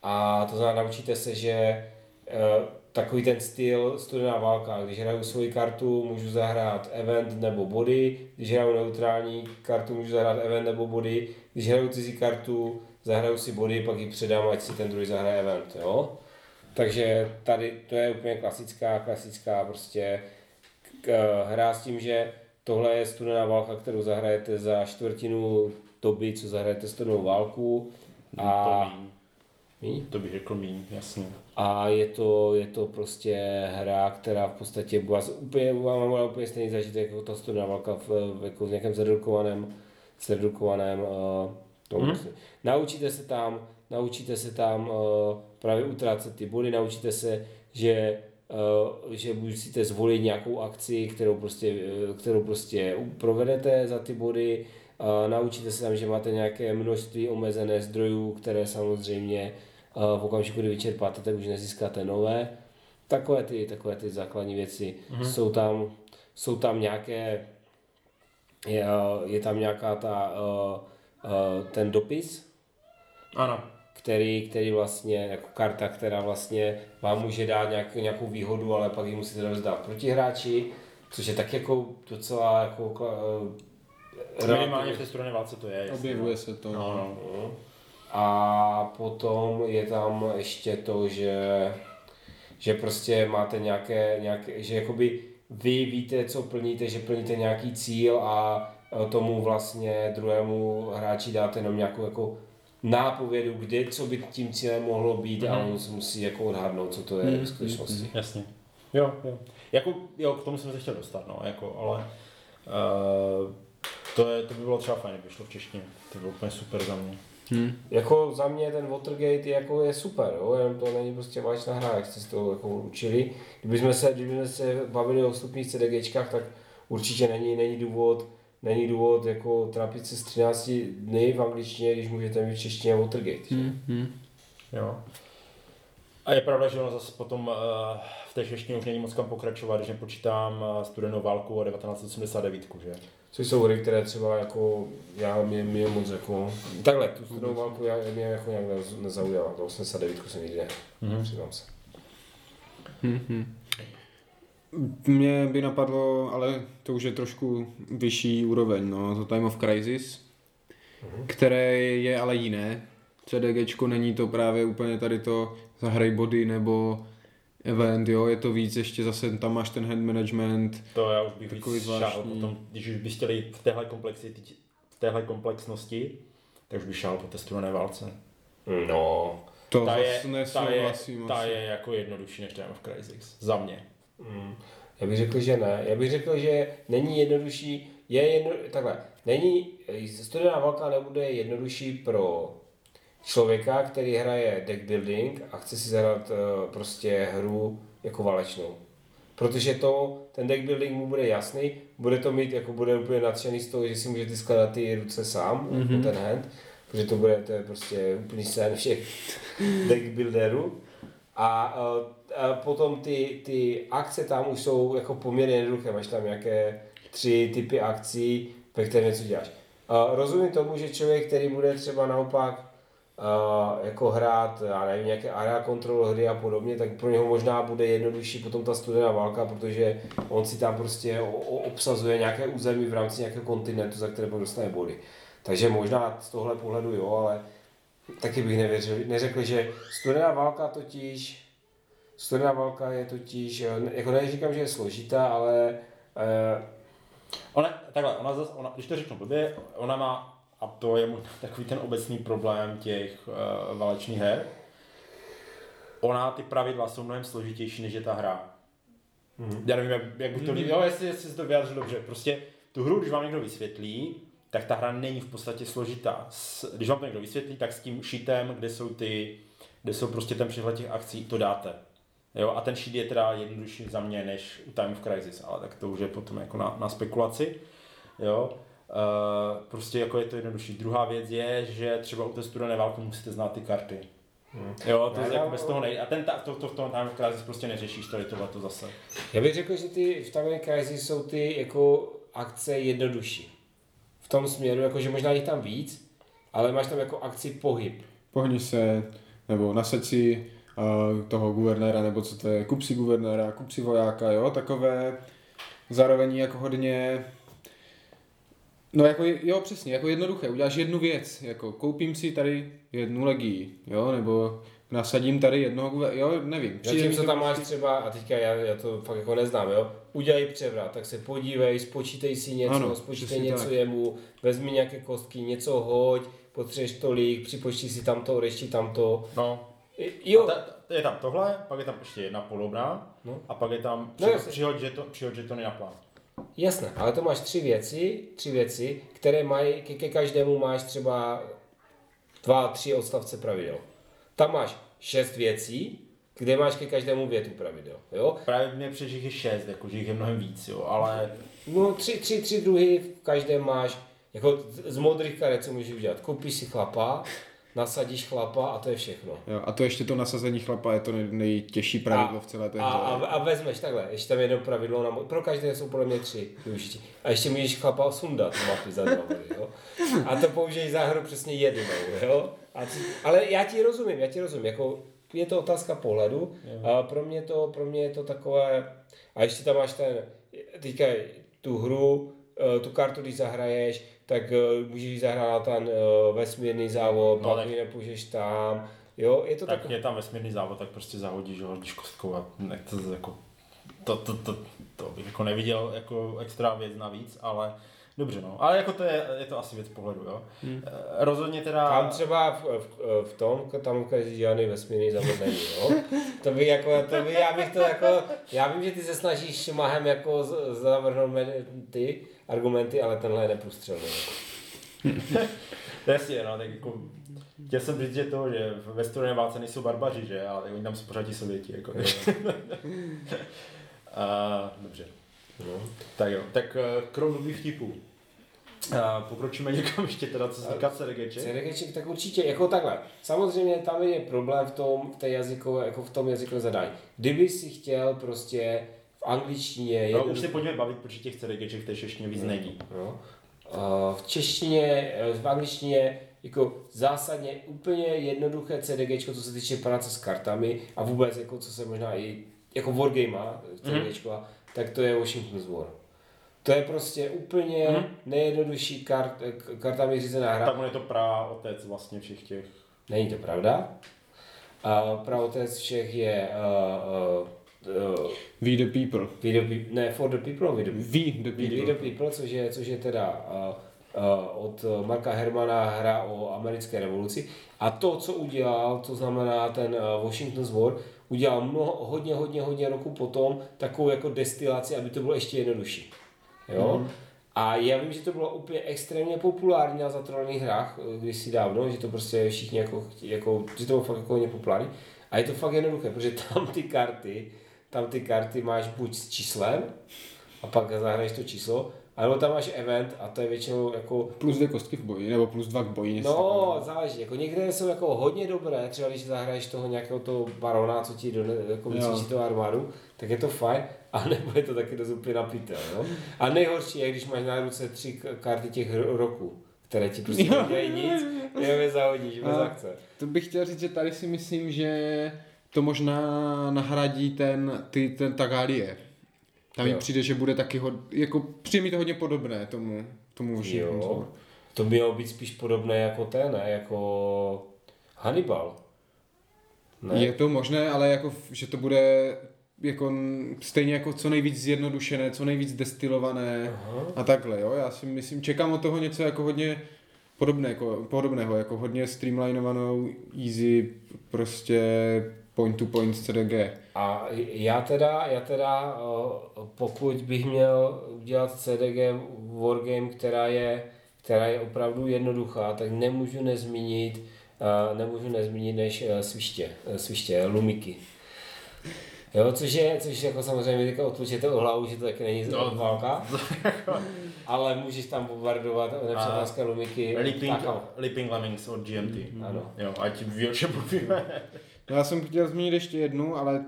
A: A to znamená naučíte se, že uh, takový ten styl studená válka, když hraju svoji kartu, můžu zahrát event nebo body, když hraju neutrální kartu, můžu zahrát event nebo body, když hraju cizí kartu, zahraju si body, pak ji předám, ať si ten druhý zahraje event, jo. Takže tady to je úplně klasická, klasická prostě k, hra s tím, že tohle je studená válka, kterou zahrajete za čtvrtinu doby, co zahrajete studenou válku. A,
C: to, míň.
A: Míň?
C: to bych řekl míň, jasně.
A: A je to, je to prostě hra, která v podstatě byla úplně, mám byla úplně stejný zážitek jako ta studená válka v, v, jako v nějakém zredukovaném, zredukovaném uh, tomu. Mm. Naučíte se tam, naučíte se tam uh, právě utrácet ty body, naučíte se, že uh, že musíte zvolit nějakou akci, kterou prostě, uh, kterou prostě provedete za ty body, uh, naučíte se tam, že máte nějaké množství omezené zdrojů, které samozřejmě uh, v okamžiku, kdy vyčerpáte, tak už nezískáte nové. Takové ty, takové ty základní věci. Mm-hmm. Jsou, tam, jsou tam nějaké, je, je tam nějaká ta, uh, uh, ten dopis,
C: Ano.
A: který, který vlastně, jako karta, která vlastně vám může dát nějak, nějakou výhodu, ale pak ji musíte rozdát protihráči, což je tak jako docela jako eh,
C: Minimálně v té studené válce to je.
D: Objevuje se to.
C: No, no.
A: No. A potom je tam ještě to, že, že prostě máte nějaké, nějaké, že jakoby vy víte, co plníte, že plníte nějaký cíl a eh, tomu vlastně druhému hráči dáte jenom nějakou jako nápovědu, kde, co by tím cílem mohlo být mm-hmm. a on si musí jako odhadnout, co to je v skutečnosti.
C: Jasně. Jo, jo. Jako, jo, k tomu jsem se chtěl dostat, no, jako, ale uh, to, je, to by bylo třeba fajn, kdyby šlo v češtině. To by bylo úplně super za mě.
D: Hm.
A: Jako za mě ten Watergate je, jako je super, jo? jenom to není prostě válečná hra, jak jste se to jako učili. Kdybychom se, kdybychom se bavili o vstupních CDGčkách, tak určitě není, není důvod, není důvod jako trápit se z 13 dny v angličtině, když můžete mít v češtině Watergate. že?
D: Hm, hm.
C: Jo. A je pravda, že ono zase potom uh, v té češtině už není moc kam pokračovat, když nepočítám uh, studenou válku a 1989, že?
A: Což jsou hry, které třeba jako, já mě, mě moc jako, takhle, tu studenou válku já, mě jako nějak nez- nezaujala, to 89 jsem nikdy ne,
C: Mhm.
A: přiznám se.
D: Hm, hm. Mě by napadlo, ale to už je trošku vyšší úroveň, no, to Time of Crisis, které je ale jiné. CDGčko není to právě úplně tady to zahraj body nebo event, jo, je to víc, ještě zase tam máš ten hand management,
C: To já už bych
D: Takový
C: víc šál
D: zvláštní.
C: potom, když už byste chtěli v téhle, komplexity, v téhle komplexnosti, tak už bych šál po té studené válce.
A: No,
D: to
C: Ta je, ta, je, ta je jako jednodušší než Time of Crisis. Za mě.
A: Mm. Já bych řekl, že ne. Já bych řekl, že není jednodušší, je jedno, takhle, není, studená válka nebude jednodušší pro člověka, který hraje deck building a chce si zahrát eh, prostě hru jako válečnou. Protože to, ten deck building mu bude jasný, bude to mít, jako bude úplně nadšený z toho, že si můžete skládat ty ruce sám, mm-hmm. jako ten hand, protože to bude, to je prostě úplný sen všech deck builderů. A, eh, a potom ty, ty akce tam už jsou jako poměrně jednoduché, máš tam nějaké tři typy akcí, ve kterých něco děláš. A rozumím tomu, že člověk, který bude třeba naopak jako hrát, já nevím, nějaké area control hry a podobně, tak pro něho možná bude jednodušší potom ta studená válka, protože on si tam prostě obsazuje nějaké území v rámci nějakého kontinentu, za které dostane body. Takže možná z tohle pohledu jo, ale taky bych nevěřil, neřekl, že studená válka totiž, studená válka je totiž, eh, jako neříkám, že je složitá, ale eh,
C: Ona, takhle, ona zas, ona, když to řeknu blbě, ona má, a to je možná takový ten obecný problém těch uh, válečných her, ona, ty pravidla jsou mnohem složitější, než je ta hra. Mm-hmm. Já nevím, jak, jak bych to mm-hmm. jo, jestli, jestli se to vyjádřil dobře. Prostě tu hru, když vám někdo vysvětlí, tak ta hra není v podstatě složitá. S, když vám to někdo vysvětlí, tak s tím šitem, kde jsou ty, kde jsou prostě ten přehled těch akcí, to dáte. Jo, a ten sheet je teda jednodušší za mě než u Time of Crisis, ale tak to už je potom jako na, na spekulaci. Jo. Uh, prostě jako je to jednodušší. Druhá věc je, že třeba u té studené války musíte znát ty karty. Hmm. Jo, to je jako bez toho nejde. A ten, to, to, v tom Time Crisis prostě neřešíš tady tohle to zase.
A: Já bych řekl, že ty v Time Crisis jsou ty jako akce jednodušší. V tom směru, jako že možná jich tam víc, ale máš tam jako akci pohyb.
D: Pohni se, nebo nasaď si uh, toho guvernéra, nebo co to je, kup si guvernéra, kup si vojáka, jo, takové zároveň jako hodně No jako, jo, přesně, jako jednoduché, uděláš jednu věc, jako koupím si tady jednu legii, jo, nebo nasadím tady jednoho, jo, nevím.
A: Zatím, co tam máš třeba, a teďka já, já to fakt jako neznám, jo, udělej převrat, tak se podívej, spočítej si něco, ano, spočítej něco tak. jemu, vezmi nějaké kostky, něco hoď, potřebuješ tolik, připočti si tamto, odešti tamto.
C: No. Jo. A ta, je tam tohle, pak je tam ještě jedna podobná no. a pak je tam no, přihoď, že to, přihoď, že to na plán.
A: Jasné, ale to máš tři věci, tři věci, které mají, ke, ke každému máš třeba dva, tři odstavce pravidel. Tam máš šest věcí, kde máš ke každému větu pravidel, jo?
C: Právě mě přijde, že jich je šest, jako, že jich je mnohem víc, jo, ale...
A: No tři, tři, tři druhy, v každém máš, jako z modrých karet, co můžeš udělat, koupíš si chlapa, nasadíš chlapa a to je všechno.
D: Jo, a to ještě to nasazení chlapa je to nej, nejtěžší pravidlo a, v celé té
A: a, a, a, vezmeš takhle, ještě tam jedno pravidlo, na, pro každé jsou podle mě tři využití. A ještě můžeš chlapa sundat mapy za dva jo. A to použiješ za hru přesně jednou, jo. A ty, ale já ti rozumím, já ti rozumím, jako je to otázka pohledu. A pro mě to, pro mě je to takové, a ještě tam máš ten, teďka tu hru, eh, tu kartu, když zahraješ, tak uh, můžeš zahrát ten uh, vesmírný závod, no, pak tak... nepůžeš tam. Jo, je to
C: tak. Tak je tam vesmírný závod, tak prostě zahodíš, ho, hodíš kostkou a nechce jako, to, to, to, to, bych jako neviděl jako extra věc navíc, ale Dobře, no. Ale jako to je, je to asi věc pohledu, jo. Hmm. Rozhodně teda...
A: Tam třeba v, v, v tom, tam každý žádný vesmírný závod není, jo. To by jako, to by, já bych to jako, já vím, že ty se snažíš mahem jako zavrhnout ty, argumenty, ale tenhle je neprůstřelný.
C: Jasně, no, tak jako Chtěl jsem říct, že to, že ve studené válce nejsou barbaři, že? Ale oni tam jsou pořád ti sověti, jako. A, dobře. No. Tak jo, tak eh, krom nových vtipů. A pokročíme někam ještě teda, co se týká CDGček.
A: CDGček, tak určitě, jako takhle. Samozřejmě tam je problém v tom, v té jazykové, jako v tom jazykovém zadání. Kdyby si chtěl prostě angličtině.
C: No, už se pojďme bavit, protože těch CDGček v té češtině víc není.
A: No. v češtině, eh, v angličtině jako zásadně úplně jednoduché CDG, co se týče práce s kartami a vůbec jako co se možná i jako wargame CDG, mm-hmm. tak to je Washington's War. To je prostě úplně mm-hmm. nejjednodušší kart, kartami řízená hra.
C: Tak on je to pra otec vlastně všech těch.
A: Není to pravda. Uh, pra otec všech je uh, uh,
D: Uh, we the people.
A: We the people, ne, for the people, we the,
D: we the people.
A: We the people, což je, což je teda uh, uh, od Marka Hermana hra o americké revoluci. A to, co udělal, to znamená ten uh, Washington's War, udělal mnoho, hodně, hodně, hodně roku potom takovou jako destilaci, aby to bylo ještě jednodušší. Jo? Mm. A já vím, že to bylo úplně extrémně populární na zatrovaných hrách kdysi dávno, že to prostě všichni jako, jako že to bylo fakt jako hodně populární. A je to fakt jednoduché, protože tam ty karty, tam ty karty máš buď s číslem, a pak zahraješ to číslo, nebo tam máš event a to je většinou jako...
D: Plus dvě kostky v boji, nebo plus dva k boji.
A: No, záleží. Jako někde jsou jako hodně dobré, třeba když zahraješ toho nějakého toho barona, co ti do, jako vycvičí toho armádu, tak je to fajn, a nebo je to taky dost úplně napítel, no? A nejhorší je, když máš na ruce tři karty těch roků které ti prostě nedělají nic, jenom je zahodíš bez akce.
D: To bych chtěl říct, že tady si myslím, že to možná nahradí ten, ty, ten Tagálie. Tam mi přijde, že bude taky, hod, jako přijde mi to hodně podobné tomu, tomu
A: Jo, to by mělo být spíš podobné jako ten, ne? jako Hannibal.
D: Ne? Je to možné, ale jako, že to bude jako stejně jako co nejvíc zjednodušené, co nejvíc destilované Aha. a takhle, jo. Já si myslím, čekám od toho něco jako hodně podobné, jako, podobného, jako hodně streamlinovanou, easy, prostě point to point CDG.
A: A já teda, já teda, pokud bych měl udělat CDG wargame, která je, která je opravdu jednoduchá, tak nemůžu nezmínit, nemůžu nezmínit než sviště, sviště, lumiky. Jo, což je, což jako samozřejmě teďka otlučíte o hlavu, že to taky není no, válka, ale můžeš tam bombardovat nepřátelské lumiky.
C: Leaping, Leaping Lemmings od GMT. Mm, ano. Jo, ať ví, o čem mluvíme.
D: No, já jsem chtěl zmínit ještě jednu, ale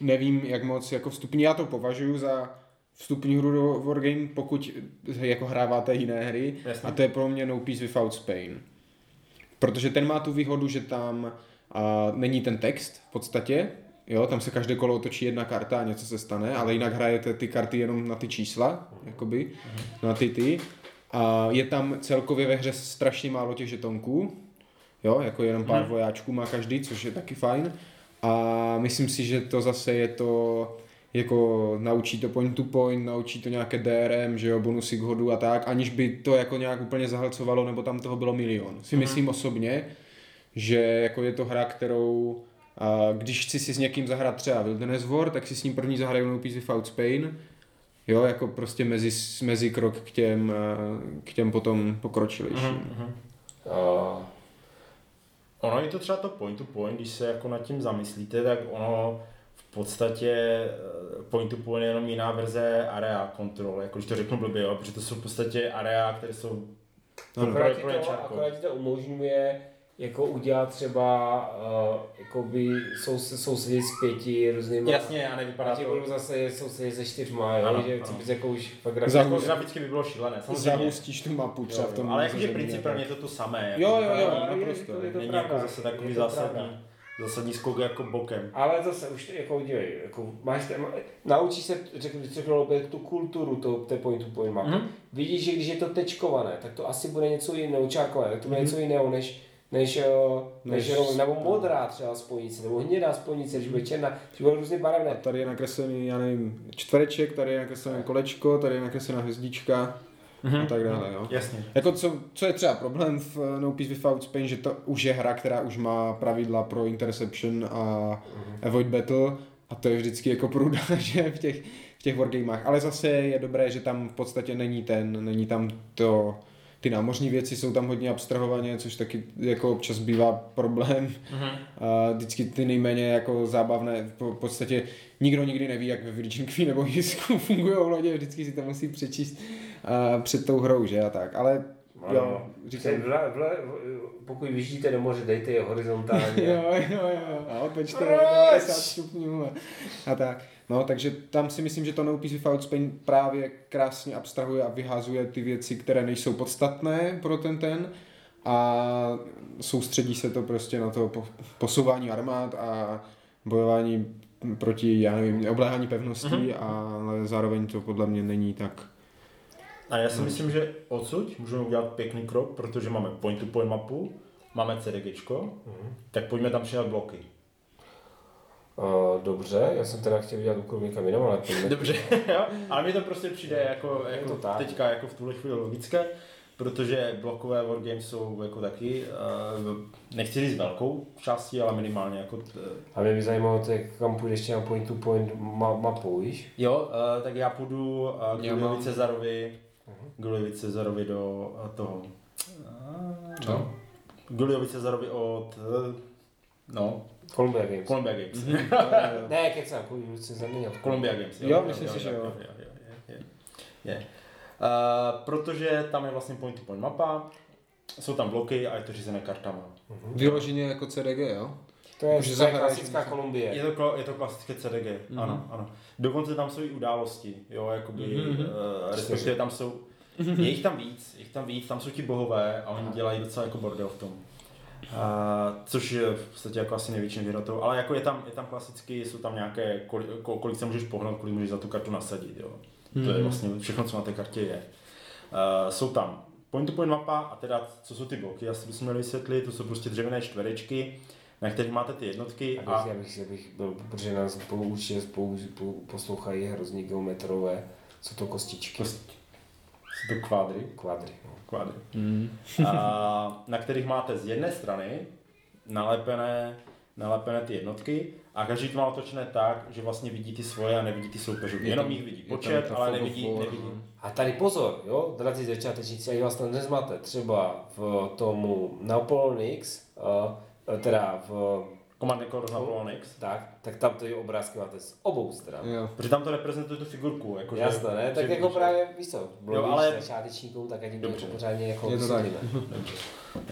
D: nevím, jak moc jako vstupní. Já to považuji za vstupní hru do Wargame, pokud jako hráváte jiné hry. Jasně. A to je pro mě No Peace Without Spain. Protože ten má tu výhodu, že tam a, není ten text v podstatě, Jo, tam se každé kolo otočí jedna karta a něco se stane, ale jinak hrajete ty karty jenom na ty čísla, jakoby, na ty ty. A je tam celkově ve hře strašně málo těch žetonků, jo, jako jenom pár hmm. vojáčků má každý, což je taky fajn. A myslím si, že to zase je to, jako naučí to point to point, naučí to nějaké DRM, že jo, bonusy k hodu a tak, aniž by to jako nějak úplně zahlcovalo, nebo tam toho bylo milion. Si myslím hmm. osobně, že jako je to hra, kterou a když chci si s někým zahrát třeba Wilderness War, tak si s ním první zahraju No Peace Without Spain, jo, jako prostě mezi, mezi krok k těm, k těm potom pokročilejším. Uh-huh, uh-huh. Uh,
C: ono je to třeba to point to point, když se jako nad tím zamyslíte, tak ono v podstatě eh, point to point je jenom jiná verze area control, jako když to řeknu blbě, jo, protože to jsou v podstatě area, které jsou
A: no, akorát, ti to, akorát to umožňuje jako udělat třeba uh, jakoby sou, sousedit s pěti různými.
C: Jasně, a nevypadá
A: to. budou zase sousedit se čtyřma, jo, ano, že ano. bys jako už
C: fakt graficky. Jako graficky by bylo šílené,
D: Zahustíš tu mapu třeba
C: jo,
D: v tom.
C: Ale jakože principálně je to to samé.
D: Jako jo, jo, jo, naprosto.
C: Je, je to Není pravda, jako zase takový zásadní. Zásadní skok jako bokem.
A: Ale zase už jako dívej, jako máš ten, naučíš se, řekl, řekl opět, tu kulturu to, té point to point mapy. Mm-hmm. Vidíš, že když je to tečkované, tak to asi bude něco jiného, čárkované, tak to bude mm-hmm. něco jiného, než než, než, než nebo modrá třeba spojnice, nebo hnědá spojnice, když bude černá, když bude různě barevné. A
D: tady je nakreslený, já nevím, čtvereček, tady je nakreslené kolečko, tady je nakreslená hvězdička mm-hmm. a tak dále. Jo.
C: Jasně.
D: Jako co, co je třeba problém v eh, No Peace Without Spain, že to už je hra, která už má pravidla pro interception a mm-hmm. avoid battle a to je vždycky jako průda, že v těch, v těch wargamech. Ale zase je dobré, že tam v podstatě není ten, není tam to ty námořní věci jsou tam hodně abstrahovaně, což taky jako občas bývá problém. Uh-huh. A vždycky ty nejméně jako zábavné, v podstatě nikdo nikdy neví, jak ve Virgin Queen nebo Jisku fungují lodě, vždycky si to musí přečíst a před tou hrou, že a tak. Ale
A: ano, jo, říkám... Vle, vle, pokud vyjíždíte do moře, dejte je horizontálně.
D: jo, jo, jo. A otočte 90 stupňů. A tak. No, takže tam si myslím, že to No Peace Without Spain právě krásně abstrahuje a vyhazuje ty věci, které nejsou podstatné pro ten ten a soustředí se to prostě na to posouvání armád a bojování proti, já nevím, obléhání pevností, mm-hmm. ale zároveň to podle mě není tak
C: a já si myslím, že odsud můžeme udělat pěkný krok, protože máme point-to-point mapu, máme CDGčko, mm-hmm. tak pojďme tam přidat bloky.
A: Uh, dobře, já jsem teda chtěl udělat úkol někam jinam, ale.
C: Dobře, jo, ale mi to prostě přijde jako, jako to teďka jako v tuhle chvíli logické, protože blokové wargames jsou jako taky, uh, nechci říct velkou částí, ale minimálně jako... T...
A: A mě by zajímalo, jak kam půjdeš na point to point ma- mapu, víš?
C: Jo, uh, tak já půjdu uh, k mám... Cezarovi, uh-huh. Guliovi Cezarovi do uh, toho... Uh, Co? Guliovi Cezarovi od... Uh, no,
A: Columbia Games.
C: Columbia Games.
A: Mm-hmm. ne, kecám, se změnil.
C: Columbia Games.
D: Jo, jo myslím si, že jo. jo, jo,
C: jo, je. Uh, protože tam je vlastně point to point mapa, jsou tam bloky a je to řízené kartama.
D: Uh-huh. Vyloženě jako CDG, jo?
A: To je, to je klasická Kolumbie.
C: Je to, je to klasické CDG, mm-hmm. ano, ano. Dokonce tam jsou i události, jo, jakoby, mm-hmm. uh, respektive tam jsou, je jich tam víc, je jich tam víc, tam jsou ti bohové a oni dělají docela jako bordel v tom. Uh, což je v podstatě jako asi největší výhodou, ale jako je tam, je tam klasicky, jsou tam nějaké, kolik, kolik se můžeš pohnout, kolik můžeš za tu kartu nasadit, jo. Mm-hmm. To je mhm. vlastně všechno, co na té kartě je. Uh, jsou tam point to point mapa a teda, co jsou ty bloky, asi bychom měli vysvětlit, to jsou prostě dřevěné čtverečky, na kterých máte ty jednotky.
A: A, a... Já bych, já bych byl, protože nás spolu určitě spolu poslouchají hrozně geometrové, co to kostičky. Kost...
C: Jsou to kvádry?
A: Kvádry.
C: No. Kvádry. Mm. a, na kterých máte z jedné strany nalepené nalepené ty jednotky a každý to má otočené tak, že vlastně vidí ty svoje a nevidí ty soupeřů. Jenom jich vidí
D: je tam
C: počet, ale nevidí, nevidí.
D: no.
A: A tady pozor, jo, drazí začátečníci, ať vás to nezmate, třeba v tomu Napoleon X, uh, teda v
C: Command Conquer Napoleon X.
A: tak, tak tam ty obrázky máte z obou stran.
D: Jo.
C: Protože tam to reprezentuje tu figurku. Jako,
A: Jasné, ne? Tak jako právě, víš co,
C: Jo, ale-
A: začátečníkům, tak to
C: Dobře.
A: jako pořádně jako
D: Je to tak.
A: vysvětlíme.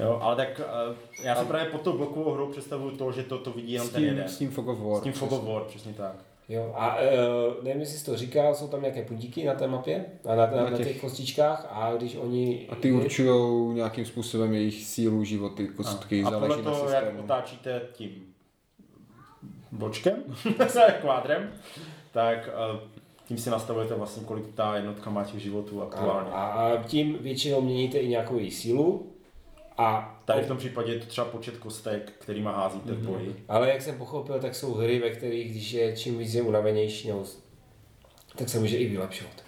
C: Jo, ale tak uh, já si právě pod tou blokovou hrou představuju to, že to, to vidí jenom
D: S
C: ten
D: tím,
C: jeden.
D: s tím Fog of War.
C: S tím Fog of War, přesně tak.
A: Jo, a uh, nevím, jestli jsi to říkal, jsou tam nějaké puntíky na té mapě, a na, na,
D: Na
A: na
D: těch-
A: těch kostičkách a když oni...
D: A ty určují nějakým způsobem jejich sílu, životy, kostky,
C: a podle
D: záleží na
C: toho, jak
D: systému.
C: otáčíte tím bločkem, kvádrem, tak uh, tím si nastavujete vlastně, kolik ta jednotka má těch životů aktuálně.
A: A, a tím většinou měníte i nějakou její sílu. A
C: Tady v tom případě je to třeba počet kostek, kterýma házíte
D: Mhm.
C: v boji.
A: Ale jak jsem pochopil, tak jsou hry, ve kterých, když je čím víc je unavenější, nebo, tak se může i vylepšovat.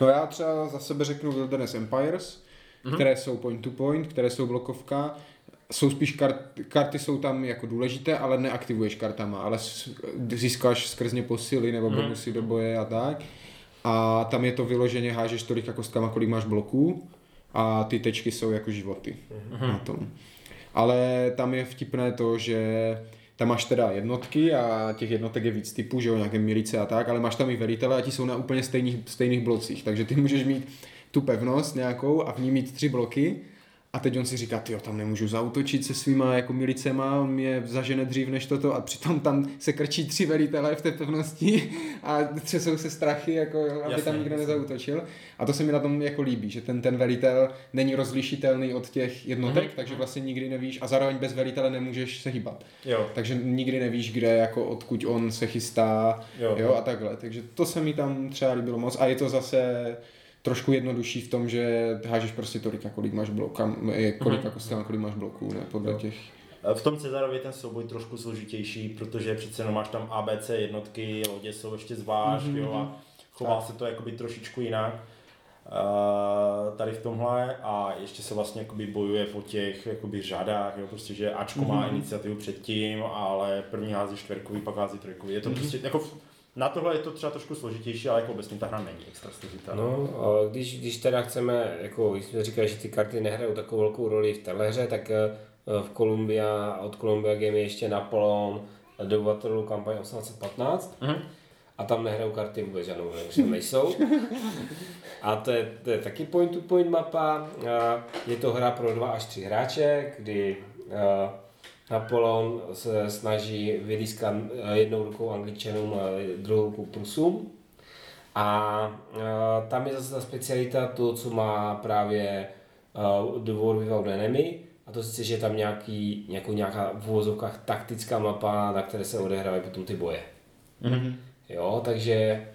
D: No já třeba za sebe řeknu Wilderness Empires, mm-hmm. které jsou point to point, které jsou blokovka. Jsou spíš kart, karty jsou tam jako důležité, ale neaktivuješ kartama, ale získáš skrz ně posily nebo bonusy do boje a tak. A tam je to vyloženě, hážeš tolika kostkama, kolik máš bloků a ty tečky jsou jako životy na tom. Ale tam je vtipné to, že tam máš teda jednotky a těch jednotek je víc typů, že jo, nějaké milice a tak, ale máš tam i velitele a ti jsou na úplně stejných, stejných blocích, takže ty můžeš mít tu pevnost nějakou a v ní mít tři bloky a teď on si říká, jo, tam nemůžu zautočit se svýma jako milicema, on mě zažene dřív než toto a přitom tam se krčí tři velitelé v té pevnosti a třesou se strachy, jako, aby
C: Jasně,
D: tam nikdo
C: jasně.
D: nezautočil. A to se mi na tom jako líbí, že ten, ten velitel není rozlišitelný od těch jednotek,
C: Mhm.
D: takže vlastně nikdy nevíš a zároveň bez velitele nemůžeš se hýbat.
C: Jo.
D: Takže nikdy nevíš, kde, jako odkud on se chystá,
C: Jo.
D: jo, a takhle. Takže to se mi tam třeba líbilo moc. A je to zase trošku jednodušší v tom, že hážeš prostě tolika, kolik máš bloků, kolik jako mm kolik máš bloků, ne, podle
C: Jo.
D: těch.
C: V tom Cezarově je ten souboj trošku složitější, protože přece jenom máš tam ABC jednotky, lodě jsou ještě zvlášť,
D: Mhm.
C: mm-hmm. jo, a chová se to jakoby trošičku jinak. Tady v tomhle a ještě se vlastně jakoby bojuje po těch jakoby řadách, jo, prostě, že Ačko mm-hmm.
D: Mhm.
C: má iniciativu předtím, ale první hází čtverkový, pak hází trojkový. Je to mm-hmm. prostě jako na tohle je to třeba trošku složitější, ale jako obecně ta hra není extra složitá.
A: No, a když, když teda chceme, jako když jsme říkali, že ty karty nehrajou takovou velkou roli v téhle hře, tak eh, v Columbia, od Columbia Game je ještě Napoleon do Waterloo kampaň 1815
C: Mhm.
A: a tam nehrajou karty vůbec žádnou tam nejsou. A to je, to je taky point-to-point mapa, a je to hra pro dva až tři hráče, kdy eh, Napoleon se snaží vylískat eh, jednou rukou angličanům a druhou rukou Prusům. A uh, tam je zase ta specialita to, co má právě The War Without Enemy, a to sice, že je tam nějaký, nějakou, nějaká v uvozovkách taktická mapa, na které se odehrávají potom ty boje.
C: Mm-hmm.
A: Jo, takže,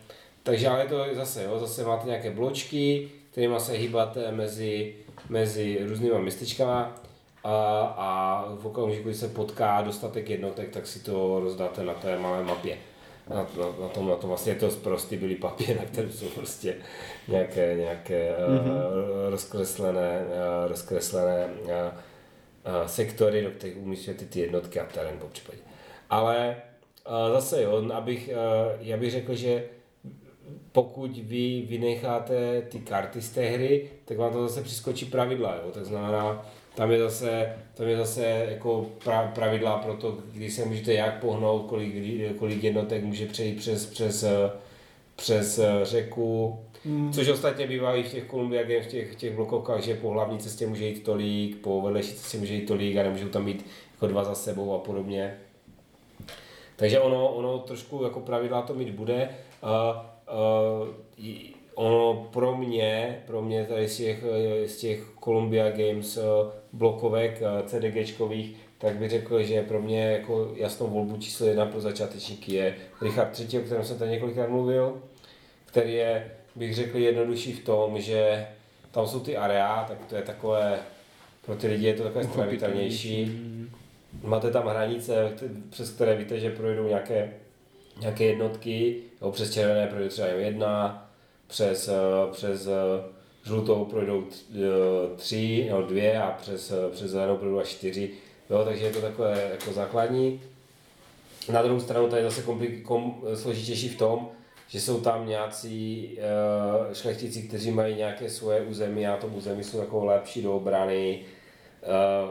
A: takže ale to zase, jo, zase máte nějaké bločky, kterými se hýbáte mezi, mezi různýma městečkama a, a v okamžiku, kdy se potká dostatek jednotek, tak si to rozdáte na té malé mapě. Na, na, na, tom, na tom vlastně je to prostý byly papír, na kterém jsou prostě nějaké, nějaké mm-hmm. uh, rozkreslené, uh, rozkreslené uh, uh, sektory, do kterých umístíte ty jednotky a terén po případě. Ale uh, zase jo, abych, uh, já bych řekl, že pokud vy vynecháte ty karty z té hry, tak vám to zase přiskočí pravidla, jo? tak znamená, tam je zase, tam je zase jako pra, pravidla pro to, kdy se můžete jak pohnout, kolik, kolik jednotek může přejít přes, přes, eh, přes eh, řeku, mm. což ostatně bývá i v těch Columbia Games, v těch, těch blokovkách, že po hlavní cestě může jít tolik, po vedlejší cestě může jít tolik a nemůžou tam být jako dva za sebou a podobně. Takže ono, ono trošku jako pravidla to mít bude. Uh, uh, ono pro mě, pro mě tady z těch, z těch Columbia Games uh, blokovek uh, CDGčkových, tak bych řekl, že pro mě jako jasnou volbu číslo jedna pro začátečníky je Richard III, o kterém jsem tady několikrát mluvil, který je, bych řekl, jednodušší v tom, že tam jsou ty area, tak to je takové, pro ty lidi je to takové stravitelnější. Máte tam hranice, přes které víte, že projdou nějaké, nějaké jednotky, jo, přes červené projde třeba jen jedna, přes, eh, přes eh, žlutou projdou eh, tři nebo dvě a přes, eh, přes zelenou projdou až čtyři. Jo, takže je to takové jako základní. Na druhou stranu to je zase komplik, kom, složitější v tom, že jsou tam nějací uh, šlechtici, kteří mají nějaké svoje území a tom území jsou jako lepší do obrany. Uh,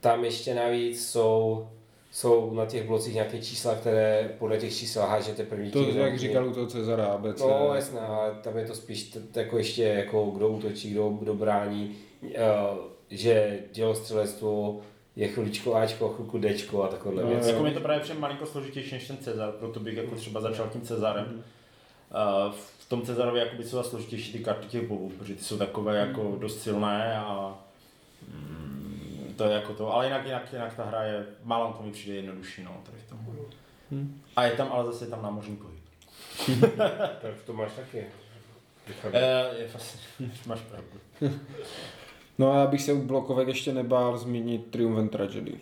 A: tam ještě navíc jsou, jsou na těch blocích nějaké čísla, které podle těch čísel hážete první
D: To,
A: tím,
D: jak říkal u toho Cezara ABC.
A: No jasné, ale tam je to spíš t- jako ještě jako kdo útočí, kdo, kdo brání, uh, že dělostřelectvo je chviličko Ačko, chvilku Dčko a takové
C: No,
A: věci.
C: jako mi to právě přijde malinko složitější než ten Cezar, proto bych jako třeba začal tím Cezarem. Uh, v tom Cezarovi jakoby jsou složitější ty karty těch bobů, protože ty jsou takové jako dost silné a mm, to je jako to, ale jinak, jinak, jinak ta hra je, málo to mi přijde jednodušší, no, tady v tom. A je tam, ale zase je tam námořní pohyb.
A: Tak to máš taky.
C: Eh, je fakt, máš pravdu.
D: No a já bych se u blokovek ještě nebál zmínit Triumph and Tragedy.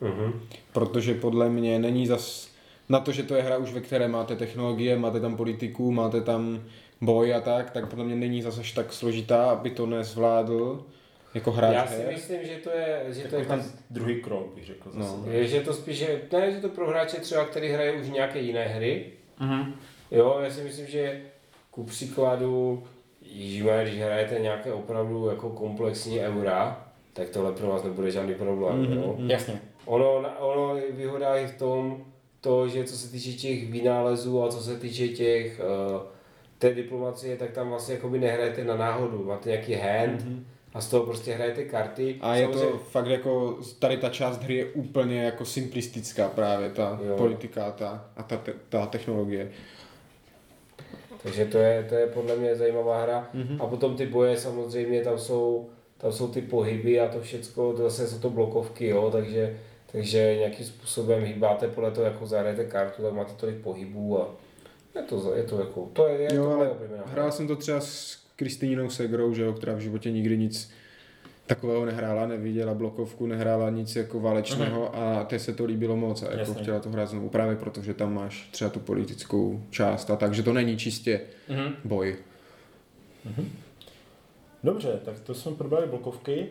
A: Mhm.
D: Protože podle mě není zas na to, že to je hra už ve které máte technologie, máte tam politiku, máte tam boj a tak, tak podle mě není zase až tak složitá, aby to nezvládl jako hráč
A: Já si
D: her.
A: myslím, že to je, že to
C: To
A: je
C: ten druhý krok, bych řekl zase.
D: No.
A: je, že to spíš, že, ne, že to pro hráče třeba, který hraje už nějaké jiné hry,
C: Mhm.
A: Jo, já si myslím, že ku příkladu, ježíme, když hrajete nějaké opravdu jako komplexní eura, tak tohle pro vás nebude žádný problém. Mm-hmm. Jo?
C: Jasně.
A: Ono, ono je výhoda je v tom, to, že co se týče těch vynálezů a co se týče těch uh, té diplomacie, tak tam vlastně jakoby nehrajete na náhodu, máte nějaký hand mm-hmm. A z toho prostě hrajete karty.
D: A je to
A: Samozřejmě-
D: fakt jako, tady ta část hry je úplně jako simplistická právě, ta
A: Jo.
D: politika ta, a ta, ta technologie.
A: Takže to je, to je podle mě zajímavá hra. Mm-hmm. A potom ty boje samozřejmě, tam jsou, tam jsou ty pohyby a to všecko, to zase jsou to blokovky, jo, takže, takže nějakým způsobem hýbáte podle toho, jako zahrajete kartu, tak máte tolik pohybů a je to, je to jako, to je, je
D: Jo,
A: to
D: ale hrál jsem to třeba s Kristýnou Segrou, že jo, která v životě nikdy nic takového nehrála, neviděla blokovku, nehrála nic jako válečného a té se to líbilo moc a jako
C: Jasně.
D: chtěla to hrát znovu právě proto, že tam máš třeba tu politickou část a tak, že to není čistě
C: Mhm.
D: boj.
C: Dobře, tak to jsme probrali blokovky.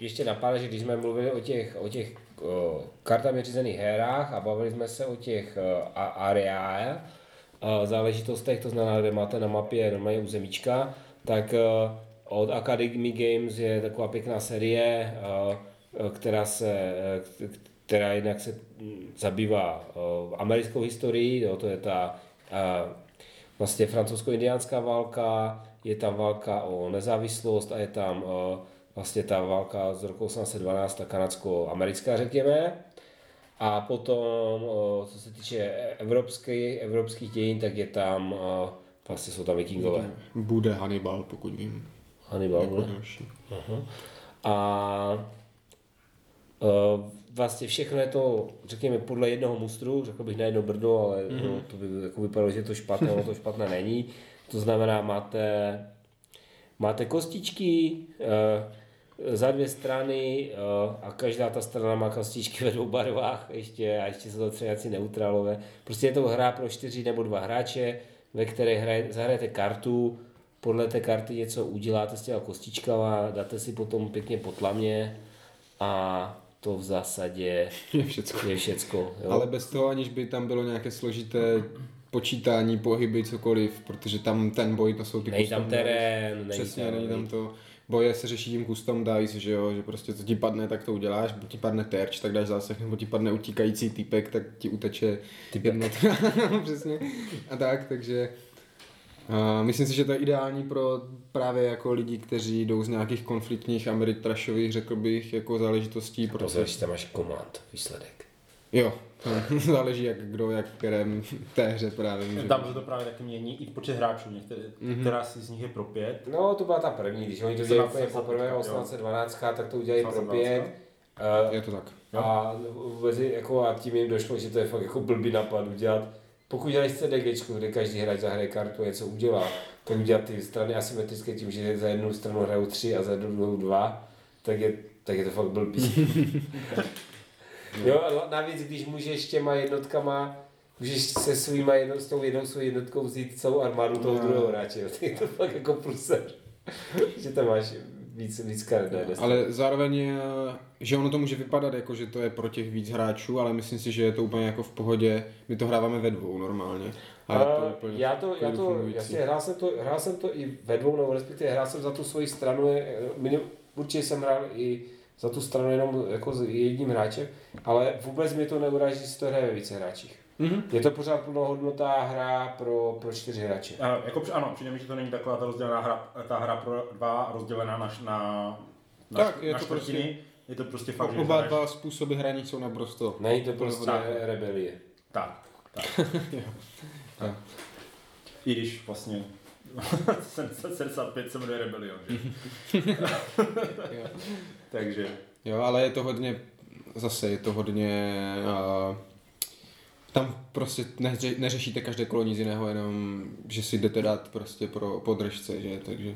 A: Ještě napadá, že když jsme mluvili o těch, o těch o, kartami řízených herách a bavili jsme se o těch o, a- area a záležitostech, to znamená, kde máte na mapě normálně územíčka, tak o, od Academy Games je taková pěkná série, o, která se, e, k- která jednak se mm, zabývá americkou historií, jo, to je ta vlastně francouzsko-indiánská válka, je tam válka o nezávislost a je tam vlastně ta válka z roku 1812, ta kanadsko-americká řekněme. A potom, uh, co se týče evropské, evropských dějin, tak je tam, uh, vlastně jsou tam vikingové.
D: Bude Hannibal, pokud vím.
A: Hannibal,
D: Jako
A: bude.
D: další.
A: A uh, vlastně všechno je to, řekněme, podle jednoho mustru, řekl bych na jedno brdo, ale mm-hmm. no, to by jako vypadalo, že je to špatné, ono to špatné není. To znamená, máte, máte kostičky za dvě strany uh, a každá ta strana má kostičky ve dvou barvách ještě, a ještě jsou to třeba nějací neutrálové. Prostě je to hra pro čtyři nebo dva hráče, ve které hraje, zahrajete kartu, podle té karty něco uděláte s těma kostičkama, dáte si potom pěkně po tlamě a to v zásadě
D: Je všecko.
A: je všecko. Jo?
D: Ale bez toho, aniž by tam bylo nějaké složité počítání, pohyby, cokoliv, protože tam ten boj, to jsou ty
A: Není tam terén, není
D: Přesně,
A: tam-
D: není tam to. Boje se řeší tím custom dice, že jo, že prostě co ti padne, tak to uděláš, buď ti padne terč, tak dáš zásah, nebo ti padne utíkající typek, tak ti uteče jednotka. Přesně. A tak, takže a myslím si, že to je ideální pro právě jako lidi, kteří jdou z nějakých konfliktních ameritrashových, řekl bych, jako záležitostí,
A: To
D: protože
A: záleží, tam máš komand, výsledek.
D: Jo, to záleží jak kdo, jak v kterém té hře právě může
C: Tam se to právě taky mění i počet hráčů, některé,
D: Mhm.
C: která si z nich je pro pět.
A: No, to byla ta první, když oni to dělali úplně
C: 1812,
A: poprvé,
C: jo.
A: 1812, tak to udělali pro
C: 1812.
A: pět. Uh,
D: Je to tak.
A: a, vůbec, jako, a tím jim došlo, že to je fakt jako blbý nápad udělat. Pokud děláš CDG, kde každý hráč zahraje kartu a něco udělá, tak udělat ty strany asymetrické tím, že za jednu stranu hrajou tři a za druhou dva, tak je, tak je to fakt blbý. jo, a navíc, když můžeš těma jednotkama, můžeš se svýma jedno, s tou jednou svou jednotkou vzít celou armádu toho
D: No.
A: druhého hráče, jo. tak je to fakt jako pruser. že tam máš víc, víc karet straně.
D: Ale zároveň, eh, že ono to může vypadat jako, že to je pro těch víc hráčů, ale myslím si, že je to úplně jako v pohodě. My to hráváme ve dvou normálně. A je to
A: A
D: úplně
A: já to, já to, jasně, hrál jsem to, hrál jsem to i ve dvou, nebo respektive hrál jsem za tu svoji stranu, je- minim, určitě jsem hrál i za tu stranu jenom jako s jedním hráčem, ale vůbec mi to neuráží, že se to hraje ve více hráčích.
D: Mhm.
A: Je to pořád plnohodnotná hra pro, pro čtyři hráče.
C: A, jako, ano, přijde mi, že to není taková ta rozdělená hra, ta hra pro dva rozdělená na, na, na,
D: Tak, je
C: na
D: to
C: čtvrtiny. Je to prostě fakt, že
D: Oba dva způsoby hraní jsou naprosto.
A: Není to prostě
C: Tak.
A: rebelie.
C: Tak, tak. tak. I když vlastně 75 se jmenuje Rebellion, že? Takže
D: jo, ale je to hodně, zase je to hodně, uh, tam prostě neře, neřešíte každé kolo nic jiného, jenom, že si jdete dát prostě pro podržce, že, takže.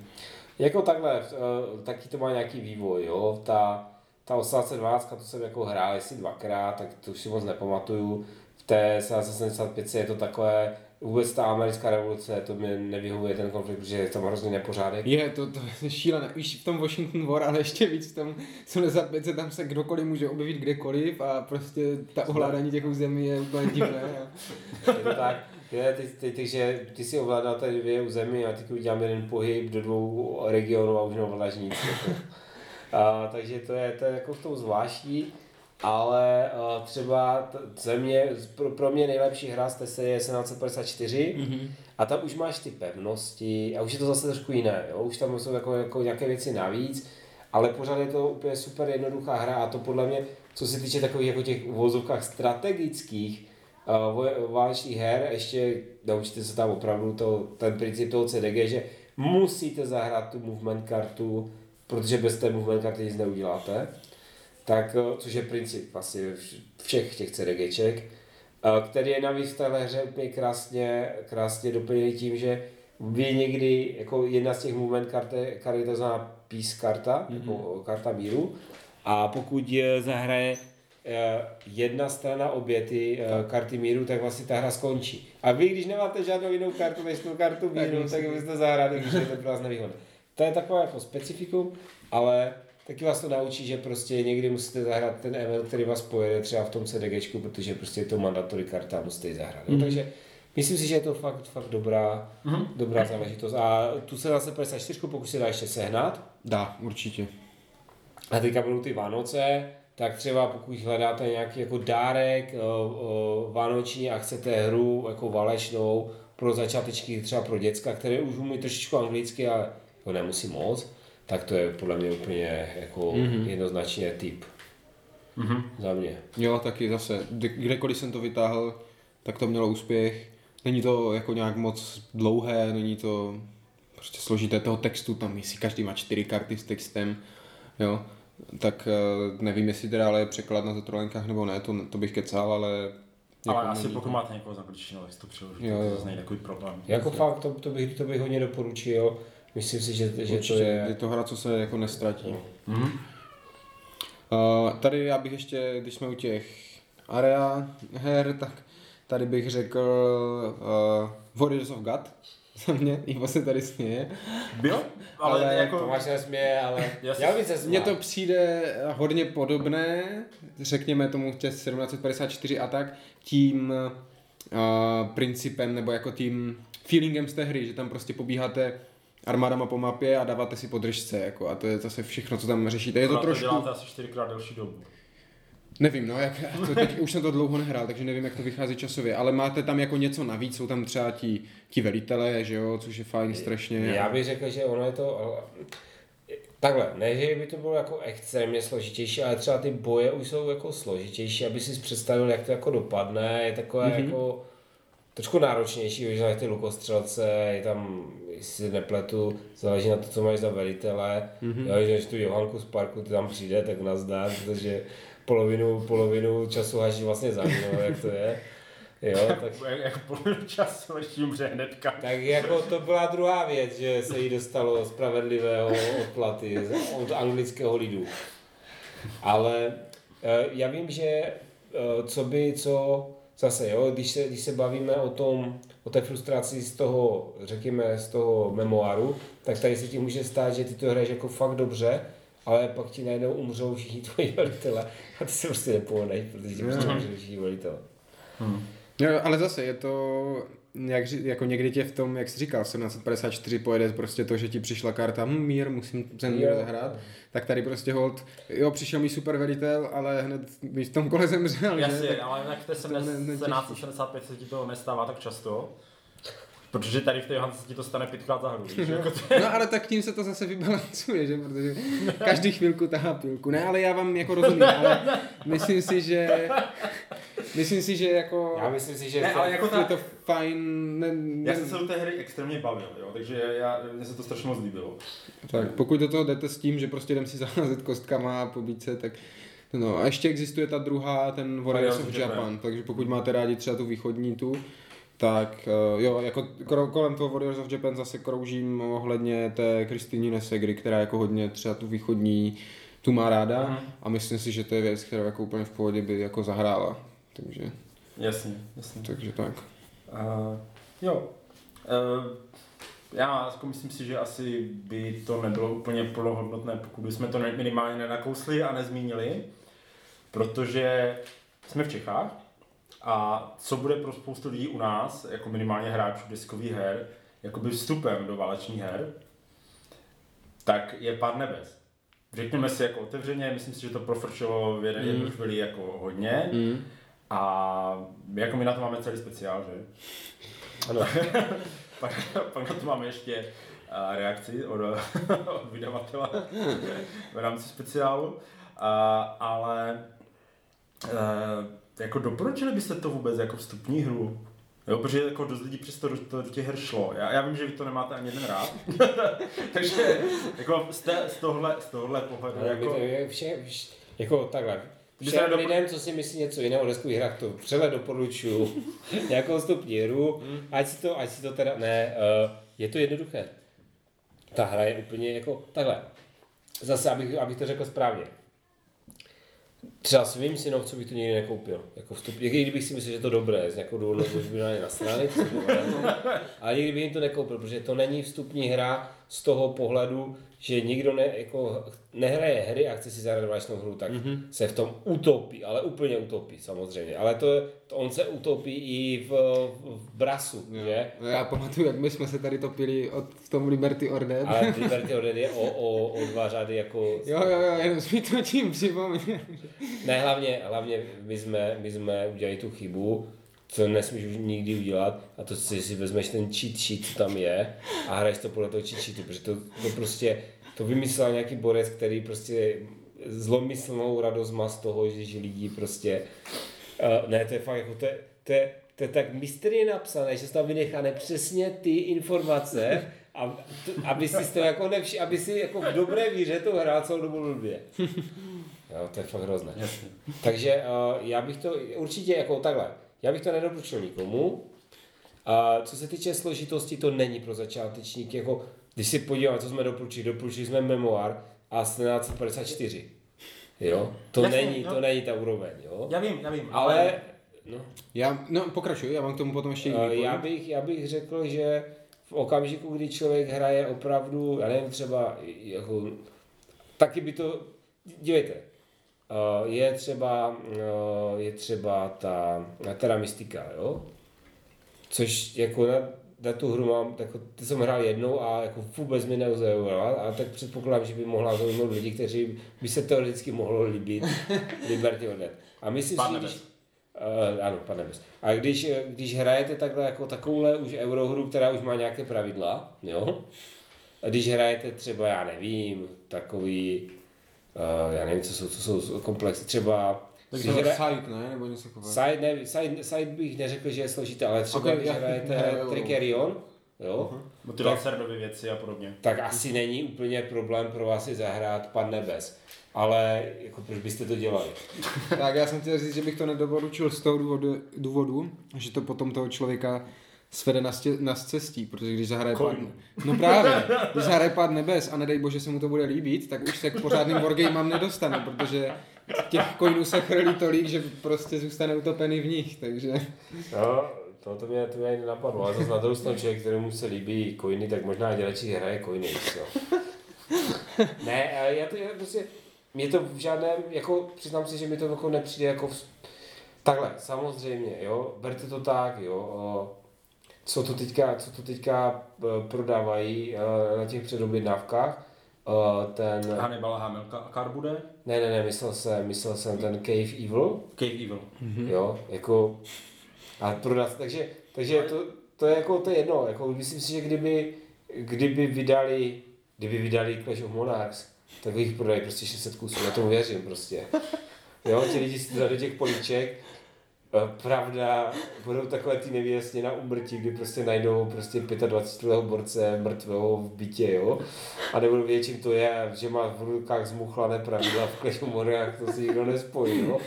A: Jako takhle, eh, taky to má nějaký vývoj, jo. Ta, ta 1812, to jsem jako hrál jestli dvakrát, tak to už si moc nepamatuju. V té 75 je to takové, vůbec ta americká revoluce, to mi nevyhovuje ten konflikt, protože je tam hrozně nepořádek.
D: Je, to, to je šílené. Víš, v tom Washington War, ale ještě víc v tom 75 tam se kdokoliv může objevit kdekoliv a prostě ta ovládání těch území je úplně divné. A...
A: Je to tak, je, ty, ty, ty, že ty si ovládal tady dvě území a ty udělám jeden pohyb do dvou regionů a už neovládáš nic. A, takže to je, to je jako v tom zvláštní, ale a, třeba t- země, pro, pro mě nejlepší hra z té série je 1754 mm-hmm. a tam už máš ty pevnosti a už je to zase trošku jiné, jo? už tam jsou jako, jako nějaké věci navíc, ale pořád je to úplně super jednoduchá hra a to podle mě, co se týče takových jako těch uvozovkách strategických, uh, válečných her, ještě naučíte se tam opravdu to, ten princip toho CDG, že musíte zahrát tu movement kartu, protože bez té movement karty nic neuděláte. Tak, uh, což je princip vlastně vš- všech těch CDGček, uh, který je navíc v téhle hře úplně krásně, krásně doplněný tím, že vy někdy, jako jedna z těch movement kart, je- kart je to znamená peace karta, mm-hmm. jako karta míru, a pokud eh, zahraje eh, jedna strana obě ty eh, karty míru, tak vlastně ta hra skončí. A vy, když nemáte žádnou jinou kartu než tu kartu míru, tak byste zahráli, když je to pro vás nevýhodné. To je takové jako specifikum, ale taky vás to naučí, že prostě někdy musíte zahrát ten event, který vás pojede třeba v tom CDGčku, protože prostě je to mandatory karta musíte ji zahrát. Mm. Takže myslím si, že je to fakt, fakt dobrá, mm. dobrá záležitost. A tu se zase 54, pokud se dá ještě sehnat,
D: Dá, určitě.
A: a teďka budou ty Vánoce, tak třeba pokud hledáte nějaký jako dárek o, o, vánoční a chcete hru jako válečnou pro začátečky, třeba pro děcka, které už umí trošičku anglicky, ale to nemusí moc, tak to je podle mě úplně jako mm-hmm. jednoznačně typ. Mm-hmm. Za mě.
D: Jo, taky zase, kde- kdekoliv jsem to vytáhl, tak to mělo úspěch. Není to jako nějak moc dlouhé, není to prostě složité toho textu, tam si každý má čtyři karty s textem, jo. Tak eh, nevím, jestli teda ale je překlad na zatrolenkách nebo ne, to, to bych kecal, ale...
C: Ale
D: jako
C: asi
D: není-
C: pokud máte někoho z angličtiny, tak to přeložíte,
D: Jo,
C: to
D: jo.
C: zase není takový problém.
A: Jako fakt, to, to, bych, to bych hodně doporučil. Myslím si, že, že to je...
D: je to hra, co se jako nestratí.
C: Mhm.
D: Uh, tady já bych ještě, když jsme u těch area her, tak tady bych řekl uh, Warriors of God. Za mě, Ivo se tady směje.
C: Byl? Ale,
D: Ale
C: jako...
A: Tomáš se nesměje, ale
C: Já
A: já bych se
D: Mně to přijde hodně podobné, řekněme tomu těch 1754 a tak, tím uh, principem nebo jako tím feelingem z té hry, že tam prostě pobíháte armádama po mapě a dáváte si podržce, jako, a to je zase všechno, co tam řešíte. Je to trošku...
C: děláte asi čtyřikrát delší dobu.
D: Nevím, no, jak, to teď, už jsem to dlouho nehrál, takže nevím, jak to vychází časově, ale máte tam jako něco navíc, jsou tam třeba ti, ti velitelé, že jo, což je fajn strašně.
A: Já bych řekl, že ono je to... Takhle, ne, že by to bylo jako extrémně složitější, ale třeba ty boje už jsou jako složitější, aby si představil, jak to jako dopadne, je takové mm-hmm. jako trošku náročnější, že ty lukostřelce, je tam, se nepletu, záleží na to, co máš za velitele, mm-hmm. jo, že tu Johanku z parku ty tam přijde, tak nazdar, protože polovinu, polovinu času haží vlastně za mnou, jak to je. Jo, tak
C: Jak, jak polovinu času ještě umře hnedka.
A: tak jako to byla druhá věc, že se jí dostalo spravedlivého odplaty od anglického lidu. Ale eh, já vím, že eh, co by, co zase, jo, když se, když se bavíme o tom, o té frustraci z toho, řekněme, z toho memoáru, tak tady se ti může stát, že ty to hraješ jako fakt dobře, ale pak ti najednou umřou všichni tvoji velitele a ty se prostě nepohneš, protože ti prostě umřou všichni velitele.
D: Jo, ale zase je to, jak, jako někdy tě v tom, jak jsi říkal, 1754 pojede prostě to, že ti přišla karta, hm, mír, musím ten mír zahrát, tak tady prostě hold, jo, přišel mi super velitel, ale hned mi v tom kole zemřel, že?
C: Jasně,
D: Tak-
C: ale jinak v té
D: to ne- netěší.
C: 1775 se ti to nestává tak často. Protože tady v té Johance se ti to stane pětkrát za hru. víš, jako to-
D: No ale tak tím se to zase vybalancuje, že? Protože každý chvilku tahá pilku. Ne, ale já vám jako rozumím, ale myslím si, že myslím si, že jako
A: Já myslím si, že
C: Ne, ale jako
D: je
C: ta,
D: to fajn, ne, ne,
C: já jsem se do té hry extrémně bavil, jo, takže já, mně se to strašně moc líbilo.
D: tak pokud do toho jdete s tím, že prostě jdem si zaházet kostkama a pobít se, tak No a ještě existuje ta druhá, ten Warriors of Japan, takže pokud máte rádi třeba tu východní tu, tak uh, jo, jako kolem toho Warriors of Japan zase kroužím ohledně té Kristýny Nesegry, která jako hodně třeba tu východní tu má ráda
C: Mhm.
D: a myslím si, že to je věc, která jako úplně v pohodě by jako zahrála. Takže,
C: Jasně, jasně.
D: takže tak.
C: Uh, jo. Uh, já jako myslím si, že asi by to nebylo úplně plnohodnotné, pokud bychom to minimálně nenakousli a nezmínili, protože jsme v Čechách a co bude pro spoustu lidí u nás, jako minimálně hráčů diskových her, jakoby vstupem do válečných her, tak je Pár nebes. Řekněme si jako otevřeně, myslím si, že to profrčilo v jeden
D: Mm.
C: chvíli jako hodně.
D: Mm.
C: A jako my na to máme celý speciál, že?
A: Ano.
C: pak, pak na to máme ještě a, reakci od, od vydavatele v rámci speciálu. A, ale e, jako doporučili byste to vůbec jako vstupní hru? Jo, protože jako dost lidí přesto do, to, do těch her šlo. Já, já vím, že vy to nemáte ani jeden rád. Takže jako z, té, z, tohle, z tohle pohledu.
A: Ale
C: Jako,
A: jako, je vše, vš, jako takhle. Všem
C: nedopro-
A: lidem, co si myslí něco jiného o deskových hrách, to vřele doporučuju. Nějakou stupní hru, ať si to, ať si to teda, ne, uh, je to jednoduché. Ta hra je úplně jako, takhle. Zase, abych, abych to řekl správně. Třeba svým synovcům bych to nikdy nekoupil. Jako vstup, i kdybych si myslel, že to dobré, z nějakou důvodu, už by na ně nasrali, ale nikdy bych jim to nekoupil, protože to není vstupní hra z toho pohledu, že nikdo ne, jako, nehraje hry a chce si zahrát válečnou hru, tak mm-hmm. se v tom utopí, ale úplně utopí samozřejmě. Ale to, to on se utopí i v, v brasu, že?
D: No, Já pamatuju, jak my jsme se tady topili od, v tom Liberty Order.
A: Ale Liberty Order je o, o, o dva řady jako...
D: Jo, jo, jo, jenom mi to tím připomněl.
A: Ne, hlavně, hlavně my jsme, my jsme udělali tu chybu, co nesmíš už nikdy udělat, a to si, si vezmeš ten cheat sheet, co tam je, a hraješ to podle toho cheat sheetu, protože to, to prostě, to vymyslel nějaký borec, který prostě zlomyslnou radost má z toho, že, že lidi prostě, uh, ne, to je fakt jako, to je, to je, to je tak mysterie napsané, že se tam vynechané přesně ty informace, a, to, aby si to jako nevši, aby si jako v dobré víře to hrál celou dobu blbě. Jo, to je fakt hrozné. Takže uh, já bych to určitě jako takhle, já bych to nedoporučil nikomu. A co se týče složitosti, to není pro začátečníky, jako když si podíváme, co jsme doporučili, doporučili jsme memoir a 1754. Jo, to
C: Jasně,
A: není,
C: jo.
A: to není ta úroveň, jo.
C: Já vím, já vím, ale...
A: Ale, no,
D: Já, no pokračuj, já mám k tomu potom ještě
A: uh, já bych, já bych řekl, že v okamžiku, kdy člověk hraje opravdu, já nevím, třeba jako, taky by to, dívejte, je třeba, uh, je třeba ta, teda mystika, jo? Což jako na, na tu hru mám, tak to jsem hrál jednou a jako vůbec mi neuzajovala, a tak předpokládám, že by mohla zaujmout lidi, kteří by se teoreticky mohlo líbit Liberty Order. A myslím si, když, Uh, ano, pane Nebes. A když, když hrajete takhle jako takovouhle už eurohru, která už má nějaké pravidla, jo? A když hrajete třeba, já nevím, takový, já nevím, co jsou, co jsou komplexy, třeba...
D: Tak
A: když
D: to
A: hra-
D: side, ne? Nebo něco takového.
A: Side, ne, side, side bych neřekl, že je složité, ale třeba
D: Ok,
A: když
D: já-
A: hrajete
D: já- jo.
A: Tricerion, jo,
C: Motivace serdové věci a podobně.
A: tak asi není úplně problém pro vás si zahrát Pan Nebes. Ale jako proč byste to dělali?
D: Tak já jsem chtěl říct, že bych to nedoporučil z toho důvodu, důvodu že to potom toho člověka svede na, stě, na cestí, protože když zahraje pár, no právě, když zahraje pár nebes a nedej bože se mu to bude líbit, tak už se k pořádným wargamám nedostane, protože těch coinů se chrlí tolik, že prostě zůstane utopený v nich, takže
A: No, To, to mě, to mě ani nenapadlo. Ale zase na druhou stranu člověk, kterému se líbí coiny, tak možná radši hraje coiny. Jo. ne, ale já to já prostě, mě to v žádném, jako přiznám si, že mi to jako nepřijde jako v, takhle, samozřejmě, jo, berte to tak, jo, o, co to teďka, co to teďka eh, prodávají eh, na těch předobjednávkách, eh, ten,
C: Hannibal Hamilcar bude?
A: ne, ne, ne, myslel jsem, myslel jsem ten Cave Evil,
C: Cave Evil.
A: hmm. jo, jako, a prodat, takže, takže to, to je jako, to je jedno, jako myslím si, že kdyby, kdyby vydali, kdyby vydali Clash of Monarchs, tak jich prodají prostě 600 kusů, já tomu věřím prostě. Jo, ti lidi si do těch políček, Pravda, budou takové ty nevěsně na umrtí, kdy prostě najdou prostě 25 borce mrtvého v bytě, jo. A nebudou vědět, čím to je, že má v rukách zmuchlané pravidla v Monarchs, to si nikdo nespojí, jo.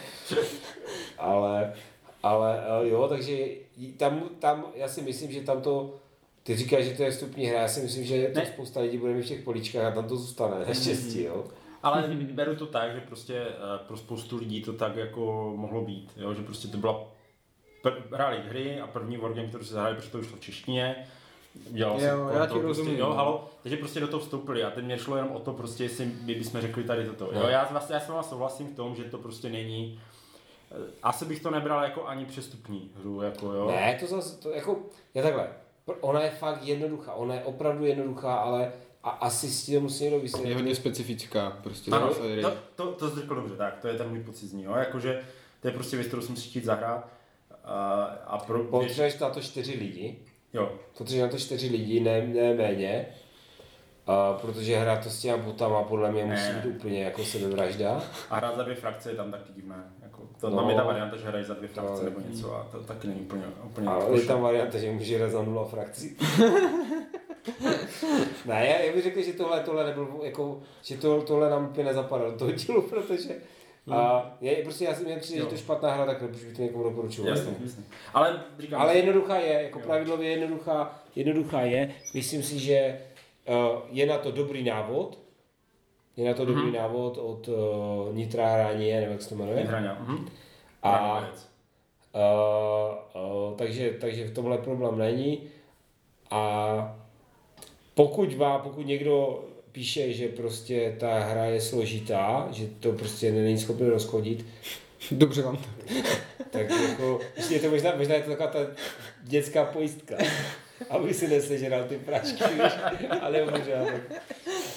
A: Ale, ale eh, jo, takže tam, tam, já si myslím, že tam to, ty říkáš, že to je vstupní hra, já si myslím, že to
C: Ne.
A: spousta lidí bude mít v těch políčkách a tam to zůstane, naštěstí, jo.
C: Ale beru to tak, že prostě eh, pro spoustu lidí to tak jako mohlo být, jo? že prostě to byla pr- hráli hry a první wargame, který se zahráli, protože to vyšlo v češtině, dělal se
D: Jo, já ti
C: prostě,
D: rozumím,
C: jo,
D: no.
C: halo, takže prostě do toho vstoupili a teď mě šlo jenom o to prostě, jestli my bychom řekli tady toto, jo,
A: No.
C: já vlastně já s váma souhlasím v tom, že to prostě není, eh, asi bych to nebral jako ani přestupní hru, jako jo.
A: Ne, to zase, to jako, je takhle, ona je fakt jednoduchá, ona je opravdu jednoduchá, ale a asi si to musí někdo
D: Je
A: vysvětlit.
D: hodně specifická, prostě.
C: Ano, to, to, to jsi řekl dobře, tak, to je ten můj pocit z ní, jo, jakože to je prostě věc, kterou jsem si chtít zahrát a, a pro,
A: Potřebuješ na to čtyři lidi,
C: jo,
A: potřebuješ na to čtyři lidi, ne, ne méně, a protože hra to s těma botama podle mě musí
C: Ne.
A: být úplně jako sebevražda.
C: A hrát za dvě frakce je tam taky divné. Jako, to,
A: No.
C: tam je ta varianta, že hrají za dvě frakce
A: No.
C: nebo něco a to taky není úplně, úplně
A: A je tam varianta, že může hrát za nula frakcí. ne, já, já bych řekl, že tohle, tohle nebyl, jako, že to, tohle nám úplně nezapadalo do toho dílu, protože a je, prostě já si mě přijde, že
C: Jo.
A: to je špatná hra, tak nepůjdu to někomu doporučovat.
C: Jasně, jasně. Ale říkám,
A: Ale jednoduchá je, jako
C: Jo.
A: pravidlově jednoduchá, jednoduchá je. Myslím si, že uh, je na to dobrý návod. Je na to
C: Mhm.
A: dobrý návod od uh, Nitra Hránie, nebo jak se to jmenuje.
C: Hraňa. Mhm.
A: A, uh, uh, takže, takže v tomhle problém není. A pokud vám, pokud někdo píše, že prostě ta hra je složitá, že to prostě není schopné rozchodit,
D: Dobře vám to.
A: tak jako, ještě je to možná, možná je to taková ta dětská pojistka. Aby si nesežral ty prášky, víš, ale možná tak.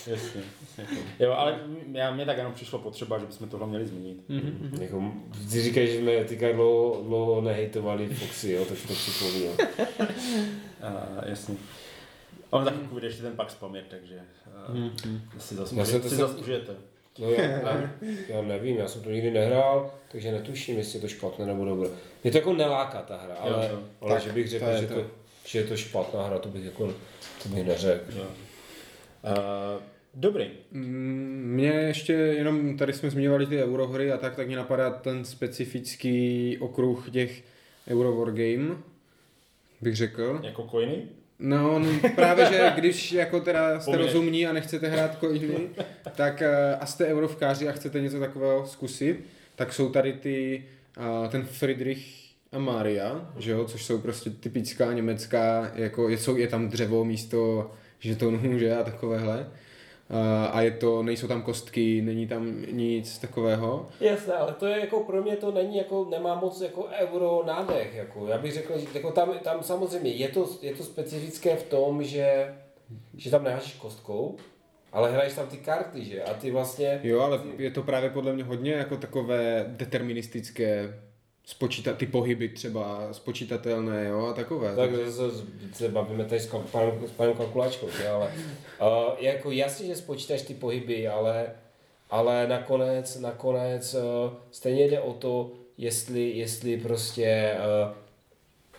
C: Jasně, jasně. Jo, ale já, mě tak jenom přišlo potřeba, že bychom tohle měli zmínit.
D: Mhm.
A: Jako, ty říkáš, že jsme teďka dlouho, dlouho nehejtovali Foxy, jo, tak to připomínám.
C: Uh, jasně. On taky bude ještě ten pak spamět, takže uh, si zase si užijete.
A: No já, já, nevím, já jsem to nikdy nehrál, takže netuším, jestli je to špatné nebo dobré. Mě to jako neláká ta hra, ale,
C: jo.
A: ale
D: Tak,
A: že bych řekl,
D: to je
A: že,
D: to.
A: to, že je to špatná hra, to bych jako, to bych neřekl.
C: Jo. Uh, dobrý.
D: Mm, Mě ještě jenom, tady jsme zmiňovali ty eurohry a tak, tak mě napadá ten specifický okruh těch Euro Wargame, bych řekl.
C: Jako coiny?
D: No, no, právě, že když jako teda jste rozumní a nechcete hrát coiny, tak eh, a jste eurovkáři a chcete něco takového zkusit, tak jsou tady ty, eh, ten Friedrich a Maria, že jo, což jsou prostě typická německá, jako je, jsou, je tam dřevo místo žetonů, že a takovéhle. Eh, A je to, nejsou tam kostky, není tam nic takového.
A: Jasné, ale to je jako pro mě to není jako, nemá moc jako euro nádech, jako já bych řekl, že jako tam, tam samozřejmě je to, je to specifické v tom, že, že tam neháš kostkou, ale hraješ tam ty karty, že, a ty vlastně,
D: Jo, ale je to právě podle mě hodně jako takové deterministické, spočítat ty pohyby třeba spočítatelné, jo, a takové.
A: tak zase se bavíme tady s, kal- panem, s panem kalkulačkou, že, ale uh, jako jasně, že spočítáš ty pohyby, ale, ale nakonec, nakonec uh, stejně jde o to, jestli, jestli prostě uh,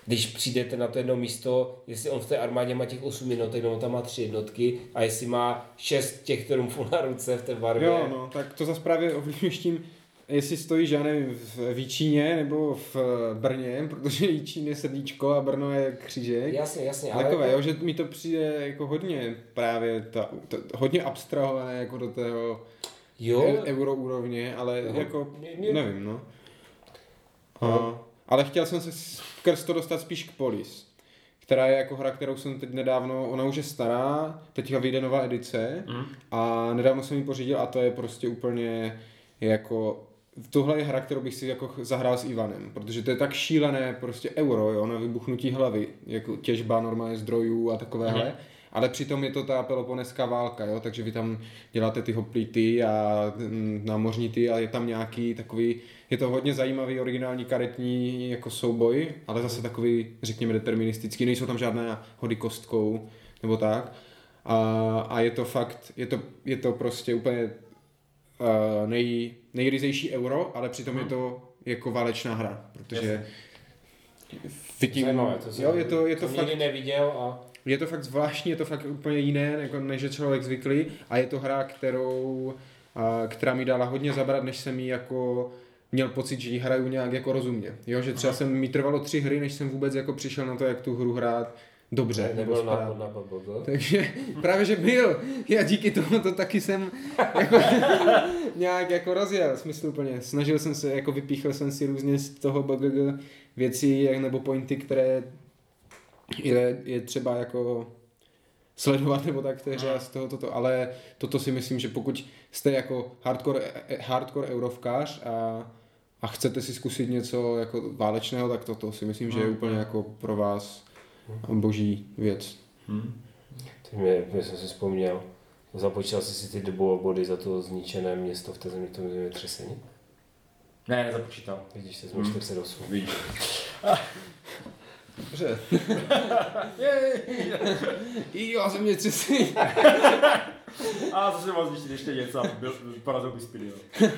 A: když přijdete na to jedno místo, jestli on v té armádě má těch 8 jednotek, nebo tam má 3 jednotky, a jestli má 6 těch trumfů na ruce v té barvě.
D: Jo, no, tak to zase právě ovlivňuješ tím, jestli stojíš, já nevím, v Výčíně nebo v Brně, protože Výčín je srdíčko a Brno je křížek.
A: Jasně, jasně, ale
D: Takové,
A: jako-
D: jo, že mi to přijde jako hodně právě, ta, to, hodně abstrahované jako do tého
A: jo,
D: e- euro úrovně, ale
A: No,
D: jako,
A: mě- mě-
D: nevím, no. A, Ale chtěl jsem se skrz to dostat spíš k Polis, která je jako hra, kterou jsem teď nedávno, ona už je stará, teďka vyjde nová edice
C: Mhm.
D: a nedávno jsem ji pořídil a to je prostě úplně jako Tohle je hra, kterou bych si jako zahrál s Ivanem, protože to je tak šílené prostě euro, jo, na vybuchnutí hlavy, jako těžba normálně zdrojů a takovéhle.
C: Mhm.
D: Ale přitom je to ta peloponeská válka, jo, takže vy tam děláte ty hoplity a mm, námořníty a je tam nějaký takový, je to hodně zajímavý originální karetní jako souboj, ale zase takový, řekněme, deterministický, nejsou tam žádné hody kostkou nebo tak. A, a je to fakt, je to, je to prostě úplně uh, nej, nejryzejší euro, ale přitom je to jako válečná hra, protože
A: Zajímavé, to
D: jo, je to, je to
A: to
D: fakt
A: neviděl a
D: je to fakt zvláštní, je to fakt úplně jiné, jako než je člověk zvyklý a je to hra, kterou, a, která mi dala hodně zabrat, než jsem ji jako měl pocit, že ji hraju nějak jako rozumně. Jo, že třeba jsem mi trvalo tři hry, než jsem vůbec jako přišel na to, jak tu hru hrát dobře. nebo
A: nebyl na,
D: správně.
A: na.
D: Takže právě, že byl. Já díky tomu to taky jsem jako, nějak jako rozjel smysluplně. Snažil jsem se, jako vypíchl jsem si různě z toho BGG věci nebo pointy, které je, je třeba jako sledovat nebo tak té a z toho toto, ale toto si myslím, že pokud jste jako hardcore, hardcore eurovkář a, a chcete si zkusit něco jako válečného, tak toto si myslím, že je úplně jako pro vás boží věc.
A: Teď mě, mě jsem si vzpomněl, započítal jsi si ty dobové body za to zničené město v té zemi, tom zemětřesení?
C: Ne, nezapočítal.
A: Vidíš, teď jsme 48.
C: Víš.
D: Dobře. jo, zemětřesení.
C: A zase mám zničit ještě něco, aby byl porazil by Speedy,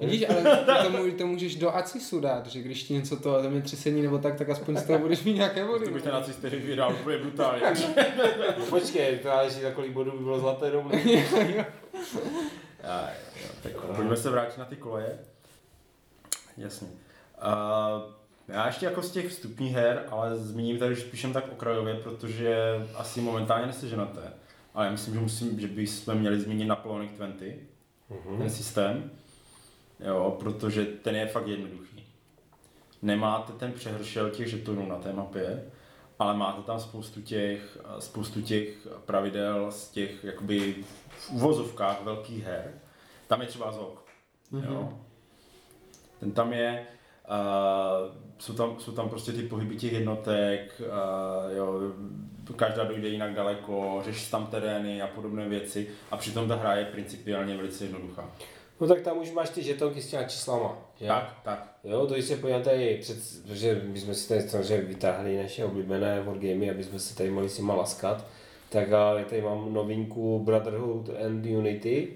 D: Vidíš, ale ty to, mů- to můžeš do ACISu dát, že když ti něco to zemětřesení nebo tak, tak aspoň z toho budeš mít nějaké body.
C: To bych ten nacisty vydal úplně brutálně.
A: No počkej, to záleží, za kolik bodů by bylo zlaté domů.
C: Tak pojďme se vrátit na ty koleje. Jasně. Uh, já ještě jako z těch vstupních her, ale zmíním tady spíš jen tak okrajově, protože asi momentálně neseženete. Ale já myslím, že, musím, že bychom měli zmínit Napoleonic 20, mm-hmm. ten systém. Jo, protože ten je fakt jednoduchý. Nemáte ten přehršel těch žetonů na té mapě, ale máte tam spoustu těch, spoustu těch pravidel z těch jakoby v uvozovkách velkých her. Tam je třeba ZOK. Mm-hmm. Jo. Ten tam je, uh, jsou, tam, jsou tam prostě ty pohyby těch jednotek, uh, jo, každá dojde jinak daleko, řeš tam terény a podobné věci a přitom ta hra je principiálně velice jednoduchá.
A: No tak tam už máš ty žetonky s těma číslama. Že?
C: Tak, tak.
A: Jo, to když se podíváme tady, před, protože my jsme si tady samozřejmě vytáhli naše oblíbené wargamy, aby jsme se tady mohli s nima laskat, tak a, já tady mám novinku Brotherhood and Unity,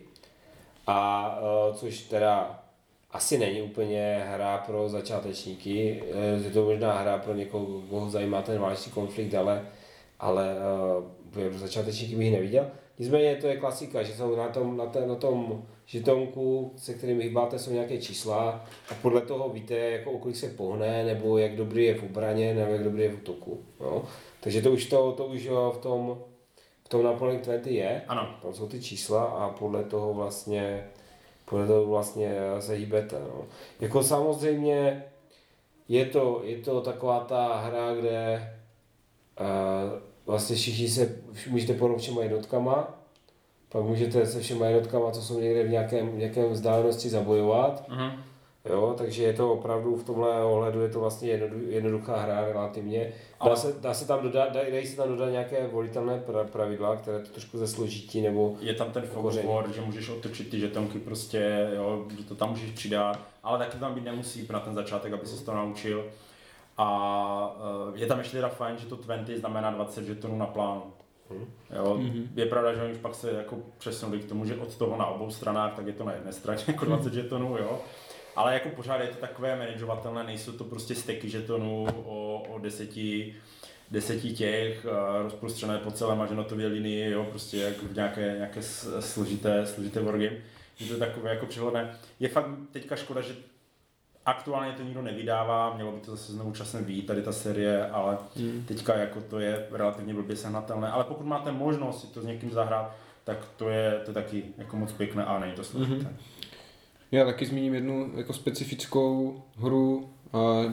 A: a a, což teda asi není úplně hra pro začátečníky, eh, je to možná hra pro někoho, koho zajímá ten válečný konflikt, ale, ale pro začátečníky bych ji neviděl. Nicméně to je klasika, že jsou na tom, na, té, na tom žetonku, se kterým hýbáte, jsou nějaké čísla a podle toho víte, jako o kolik se pohne, nebo jak dobrý je v obraně, nebo jak dobrý je v útoku. No. Takže to už, to, to už v tom, v tom Napoleon 20 je,
C: Ano.
A: tam jsou ty čísla a podle toho vlastně, podle toho vlastně se hýbete. No. Jako samozřejmě je to, je to taková ta hra, kde uh, vlastně všichni se můžete porovnat všema jednotkama, pak můžete se všema jednotkama, co jsou někde v nějakém, nějakém vzdálenosti zabojovat.
C: Mhm.
A: Jo, takže je to opravdu v tomhle ohledu je to vlastně jednodu, jednoduchá hra relativně. Dá,
C: Ale-
A: se, dá se tam dodat, dá, dají se tam dodat nějaké volitelné pra, pravidla, které to trošku zesložití nebo
C: Je tam ten war, že můžeš otočit ty žetonky prostě, jo, že to tam můžeš přidat, ale taky tam být nemusí na ten začátek, aby se to naučil. A eh, je tam ještě teda fajn, že to 20 znamená 20 žetonů na plánu. Jo, Je pravda, že oni už pak se jako přesunuli k tomu, že od toho na obou stranách, tak je to na jedné straně jako 20 žetonů, jo. Ale jako pořád je to takové manažovatelné, nejsou to prostě steky žetonů o, o deseti, deseti těch uh, rozprostřené po celé maženotově linii, jo, prostě jak v nějaké, nějaké složité, složité wargame. Je to takové jako přehledné. Je fakt teďka škoda, že aktuálně to nikdo nevydává, mělo by to zase znovu časem výjít tady ta série, ale hmm. teďka jako to je relativně blbě sehnatelné. Ale pokud máte možnost si to s někým zahrát, tak to je, to je taky jako moc pěkné a není to složité. Mm-hmm.
D: Já taky zmíním jednu jako specifickou hru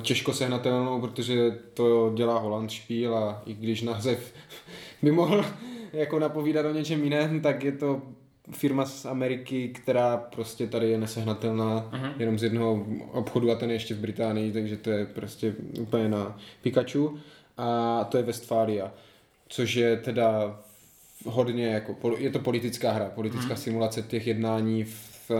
D: těžko sehnatelnou, protože to dělá Holland Spiel a i když název by mohl jako napovídat o něčem jiném, tak je to firma z Ameriky, která prostě tady je nesehnatelná uh-huh. jenom z jednoho obchodu a ten je ještě v Británii, takže to je prostě úplně na Pikachu. A to je Westfalia, což je teda hodně jako, je to politická hra, politická uh-huh. simulace těch jednání v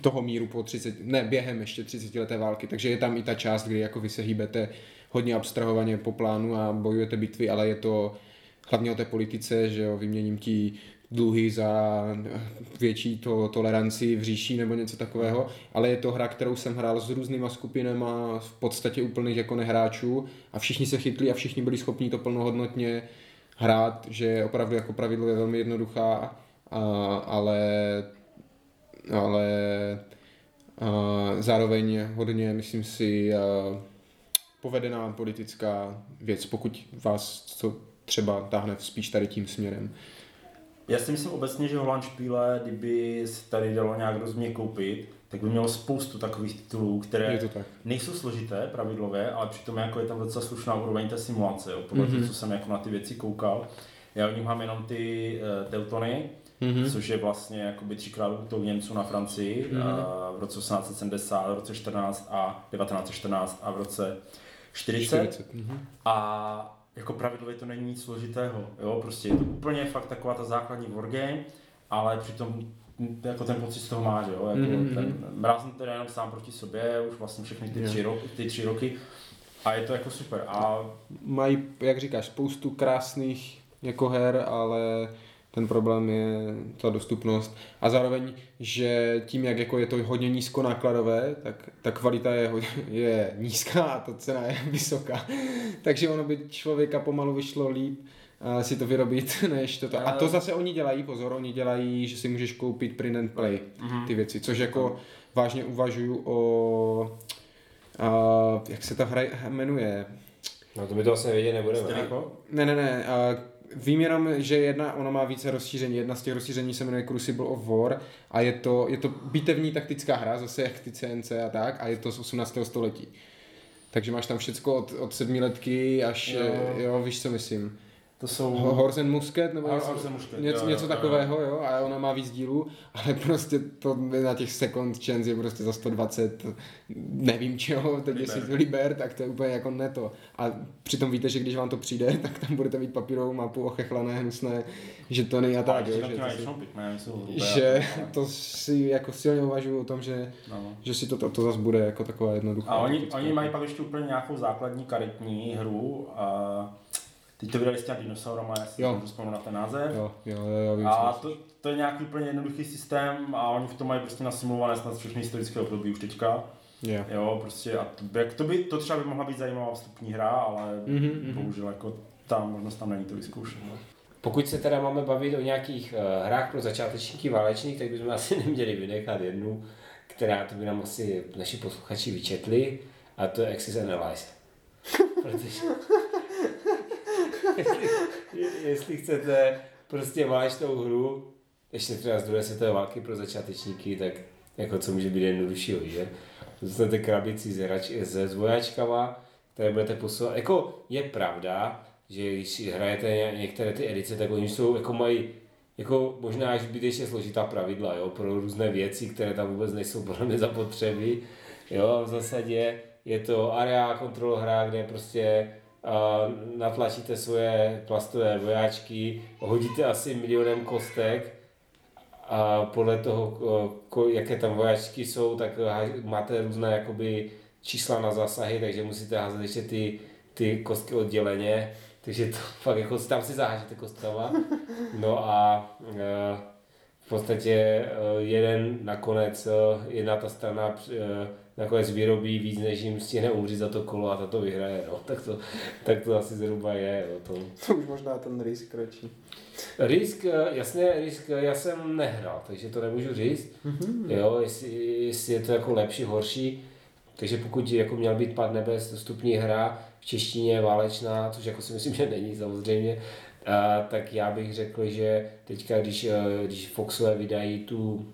D: toho míru po 30, ne, během ještě 30 leté války, takže je tam i ta část, kdy jako vy se hýbete hodně abstrahovaně po plánu a bojujete bitvy, ale je to hlavně o té politice, že jo, vyměním ti dluhy za větší to, toleranci v říši nebo něco takového, ale je to hra, kterou jsem hrál s různýma skupinama v podstatě úplných jako nehráčů a všichni se chytli a všichni byli schopni to plnohodnotně hrát, že opravdu jako pravidlo je velmi jednoduchá, a, ale ale a, zároveň hodně, myslím si, a, povedená politická věc, pokud vás to třeba táhne spíš tady tím směrem.
C: Já si myslím obecně, že Holand Špíle, kdyby se tady dalo nějak rozmě koupit, tak by mělo spoustu takových titulů, které nejsou složité pravidlově, ale přitom jako je tam docela slušná úroveň té simulace, jo, podle mm-hmm. toho, co jsem jako na ty věci koukal. Já o nich mám jenom ty uh, Teutony, mm-hmm. což je vlastně jakoby třikrát útok Němců na Francii mm-hmm. a v roce 1870, v roce 14 a 1914 a v roce 40. 40. Mm-hmm. A jako pravidlově to není nic složitého, jo, prostě je to úplně fakt taková ta základní wargame, ale přitom jako ten pocit z toho máš, jo, jako mm-hmm. ten, hrál jsem teda jenom sám proti sobě, už vlastně všechny ty, tři, roky, ty tři roky a je to jako super. A...
D: Mají, jak říkáš, spoustu krásných jako her, ale ten problém je ta dostupnost a zároveň, že tím, jak jako je to hodně nízkonákladové, tak ta kvalita je, hodně, je nízká a ta cena je vysoká. Takže ono by člověka pomalu vyšlo líp uh, si to vyrobit, než to. A to zase oni dělají, pozor, oni dělají, že si můžeš koupit print and play, ty věci, což jako vážně uvažuju o, uh, jak se ta hra jmenuje,
A: No to by to asi vědět nebudeme.
D: Ne, ne, ne, uh, Vím jenom, že jedna, ona má více rozšíření. Jedna z těch rozšíření se jmenuje Crucible of War a je to, je to bitevní taktická hra, zase jak ty CNC a tak, a je to z 18. století. Takže máš tam všecko od, od sedmiletky až, jo. jo, víš co myslím.
C: To jsou...
D: Horse and Musket, nebo něco, Horse Musket, něco, jo, něco jo, takového, jo, a ona má víc dílů, ale prostě to na těch second chance je prostě za 120, nevím čeho, teď liber. jestli liber, tak to je úplně jako neto. A přitom víte, že když vám to přijde, tak tam budete mít papírovou mapu ochechlané, hnusné žetony a tak, jo, že, to, si, že to si jako silně uvažuju o tom, že, no. že si to, to, to zase bude jako taková jednoduchá.
C: A oni, oni mají pak ještě úplně nějakou základní karetní hru a Teď to vydali s těmi dinosaurama, já si jo. vzpomenu na ten název.
D: Jo, jo, jo, jo vím,
C: a to, to, je nějaký úplně jednoduchý systém a oni v tom mají prostě nasimulované snad všechny historické období už teďka. Yeah. Jo, prostě a to, jak to, by, to třeba by mohla být zajímavá vstupní hra, ale mm-hmm, bohužel jako ta možnost tam není to vyzkoušet. No.
A: Pokud se teda máme bavit o nějakých uh, hrách pro začátečníky válečných, tak bychom asi neměli vynechat jednu, která to by nám asi naši posluchači vyčetli, a to je Axis Analyze. Protože jestli, chcete prostě válečnou hru, ještě třeba z druhé světové války pro začátečníky, tak jako co může být jednoduššího, že? Dostanete krabici s, hrač, s vojáčkama, které budete posouvat. Jako je pravda, že když hrajete některé ty edice, tak oni jsou, jako mají jako možná až zbytečně složitá pravidla, jo, pro různé věci, které tam vůbec nejsou pro mě zapotřebí. Jo, v zásadě je to area control hra, kde prostě natlačíte svoje plastové vojáčky, hodíte asi milionem kostek a podle toho, jaké tam vojáčky jsou, tak máte různé jakoby čísla na zásahy, takže musíte házet ještě ty, ty kostky odděleně, takže to fakt jako tam si zahážete kostkama. No a e, v podstatě e, jeden nakonec, jedna ta strana nakonec vyrobí víc, než jim stihne umřít za to kolo a za to vyhraje. No. Tak, to, tak to asi zhruba je. No. To...
D: to už možná ten risk radši.
A: Risk, jasně, risk já jsem nehrál, takže to nemůžu říct, mm-hmm. jo, jestli, jestli, je to jako lepší, horší. Takže pokud jako měl být Pad nebes dostupní hra v češtině válečná, což jako si myslím, že není samozřejmě, a, tak já bych řekl, že teďka, když, když Foxové vydají tu,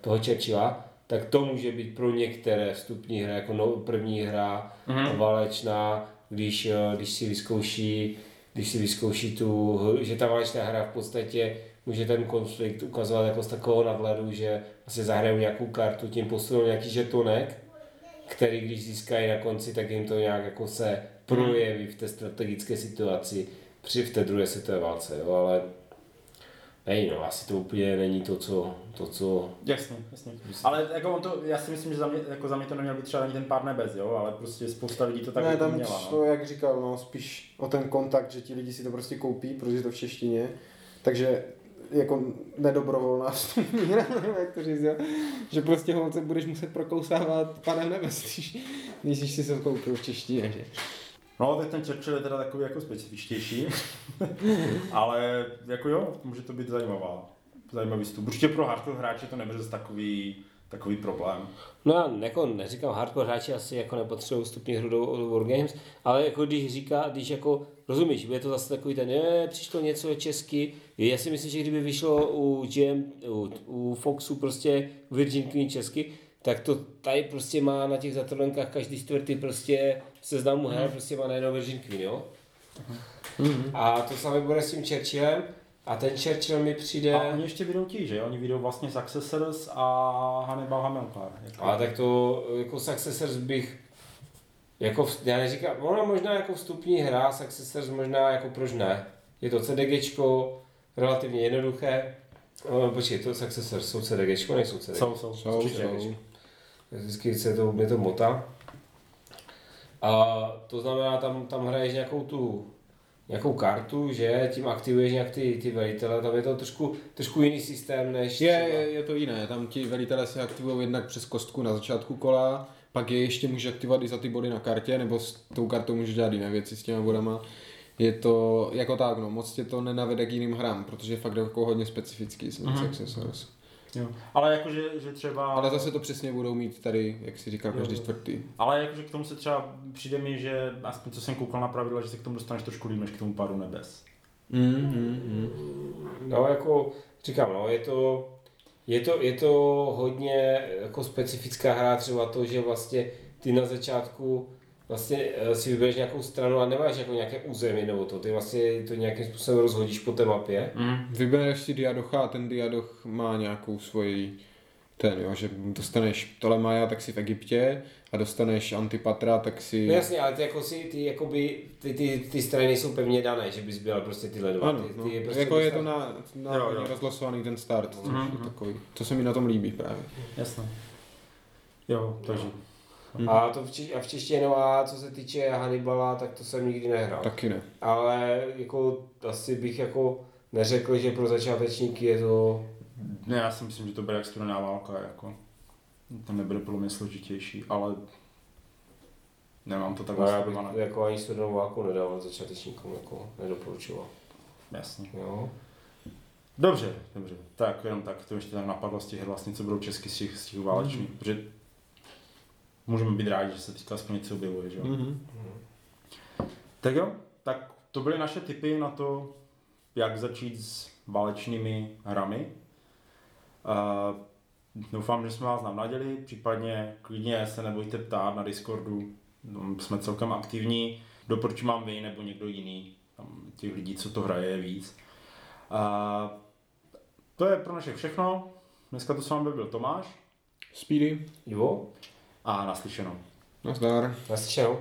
A: toho Churchilla, tak to může být pro některé vstupní hry, jako no, první hra, mm-hmm. válečná, když, eh, když si vyzkouší, když si vyzkouší tu, že ta válečná hra v podstatě může ten konflikt ukazovat jako z takového nadhledu, že asi zahrajou nějakou kartu, tím posunou nějaký žetonek, který když získají na konci, tak jim to nějak jako se projeví v té strategické situaci při v té druhé světové válce, jo, ale Hej, no, asi to úplně není to, co, to, co...
C: Jasně, jasně. Ale jako on to, já si myslím, že za mě, jako za mě to neměl být třeba ani ten pár nebez, jo, ale prostě spousta lidí to tak
D: ne, tam
C: měla.
D: to,
C: No.
D: jak říkal, no, spíš o ten kontakt, že ti lidi si to prostě koupí, protože to v češtině. Takže jako nedobrovolná nevím, jak to říct, jo? že prostě ho budeš muset prokousávat panem nebes, když, když si to koupil v češtině, že?
C: No, teď ten Churchill je teda takový jako specifičtější, ale jako jo, může to být zajímavá, zajímavý vstup. Určitě pro hardcore hráče to nebude zase takový, takový problém.
A: No já jako neříkám, hardcore hráči asi jako nepotřebují vstupní hru do, Wargames, ale jako když říká, když jako, rozumíš, bude to zase takový ten, je, přišlo něco česky, já si myslím, že kdyby vyšlo u GM, u, u Foxu prostě Virgin Queen česky, tak to tady prostě má na těch zatrolenkách každý čtvrtý prostě seznamu her, prostě má najednou Virgin Queen, jo? A to samé bude s tím Churchillem, a ten Churchill mi přijde...
C: A oni ještě vyjdou ti, že? Oni vyjdou vlastně Successors a Hannibal Hamilcar. Jako.
A: Ale tak to jako Successors bych jako, v- já neříkám, ona možná jako vstupní hra, Successors možná jako proč ne. Je to CDGčko, relativně jednoduché. O, počkej, to Successors jsou CDGčko, nejsou CDGčko.
C: Jsou, jsou,
D: Jsou.
A: Vždycky se to, mě to motá. A to znamená, tam, tam hraješ nějakou tu nějakou kartu, že tím aktivuješ nějak ty, ty velitele, tam je to trošku, trošku jiný systém než
D: Je,
A: třeba-
D: je, je to jiné, tam ti velitelé se aktivují jednak přes kostku na začátku kola, pak je ještě může aktivovat i za ty body na kartě, nebo s tou kartou můžeš dělat jiné věci s těma bodama. Je to jako tak, no, moc tě to nenavede k jiným hrám, protože je fakt jako hodně specifický s
C: Mhm. Jo. Ale jakože, že třeba...
D: Ale zase to přesně budou mít tady, jak si říkal, každý
C: Jo.
D: čtvrtý.
C: Ale jakože k tomu se třeba přijde mi, že aspoň co jsem koukal na pravidla, že se k tomu dostaneš trošku líp než k tomu páru nebes.
D: Mm, mm, mm.
A: No jako říkám, no, je to, je to, je to hodně jako specifická hra, třeba to, že vlastně ty na začátku vlastně eh, si vybereš nějakou stranu a nemáš jako nějaké území nebo to, ty vlastně to nějakým způsobem rozhodíš po té mapě.
C: Mm.
D: Vybereš si diadocha a ten diadoch má nějakou svoji ten, jo, že dostaneš Ptolemaja, tak si v Egyptě a dostaneš Antipatra, tak si...
A: No jasně, ale ty jako si, ty, jakoby, ty, ty, ty strany nejsou pevně dané, že bys byl prostě tyhle dva.
D: Ano,
A: ty,
D: no.
A: ty prostě
D: jako je to na, na
C: Jo,
D: jo, rozlosovaný ten start, což
C: Mhm.
D: je takový, to se mi na tom líbí právě.
C: Jasné. Jo, takže.
A: A to v, či, a v češtině, no a co se týče Hannibala, tak to jsem nikdy nehrál.
D: Taky ne.
A: Ale jako asi bych jako neřekl, že pro začátečníky je to
C: Ne, já si myslím, že to bude jak studená válka, jako. To nebude pro mě složitější, ale nemám to tak
A: No, já bych
C: nastavené.
A: jako ani studenou válku nedával začátečníkům, jako nedoporučoval.
C: Jasně.
A: Jo?
C: Dobře, dobře. Tak jenom tak, to ještě tak napadlo z těch vlastně, co budou česky z těch, z těch válečných, mm. protože můžeme být rádi, že se teďka aspoň něco objevuje, že jo.
D: Mm-hmm.
C: Tak jo, tak to byly naše tipy na to, jak začít s válečnými hrami. Uh, doufám, že jsme vás navnadili, případně klidně se nebojte ptát na Discordu, no, jsme celkem aktivní, doporučím vám vy nebo někdo jiný, tam těch lidí, co to hraje, je víc. Uh, to je pro naše všechno, dneska to s vámi byl Tomáš
D: Speedy,
A: Jo?
C: A naslyšenou.
D: nazdar.
A: Naslyšenou.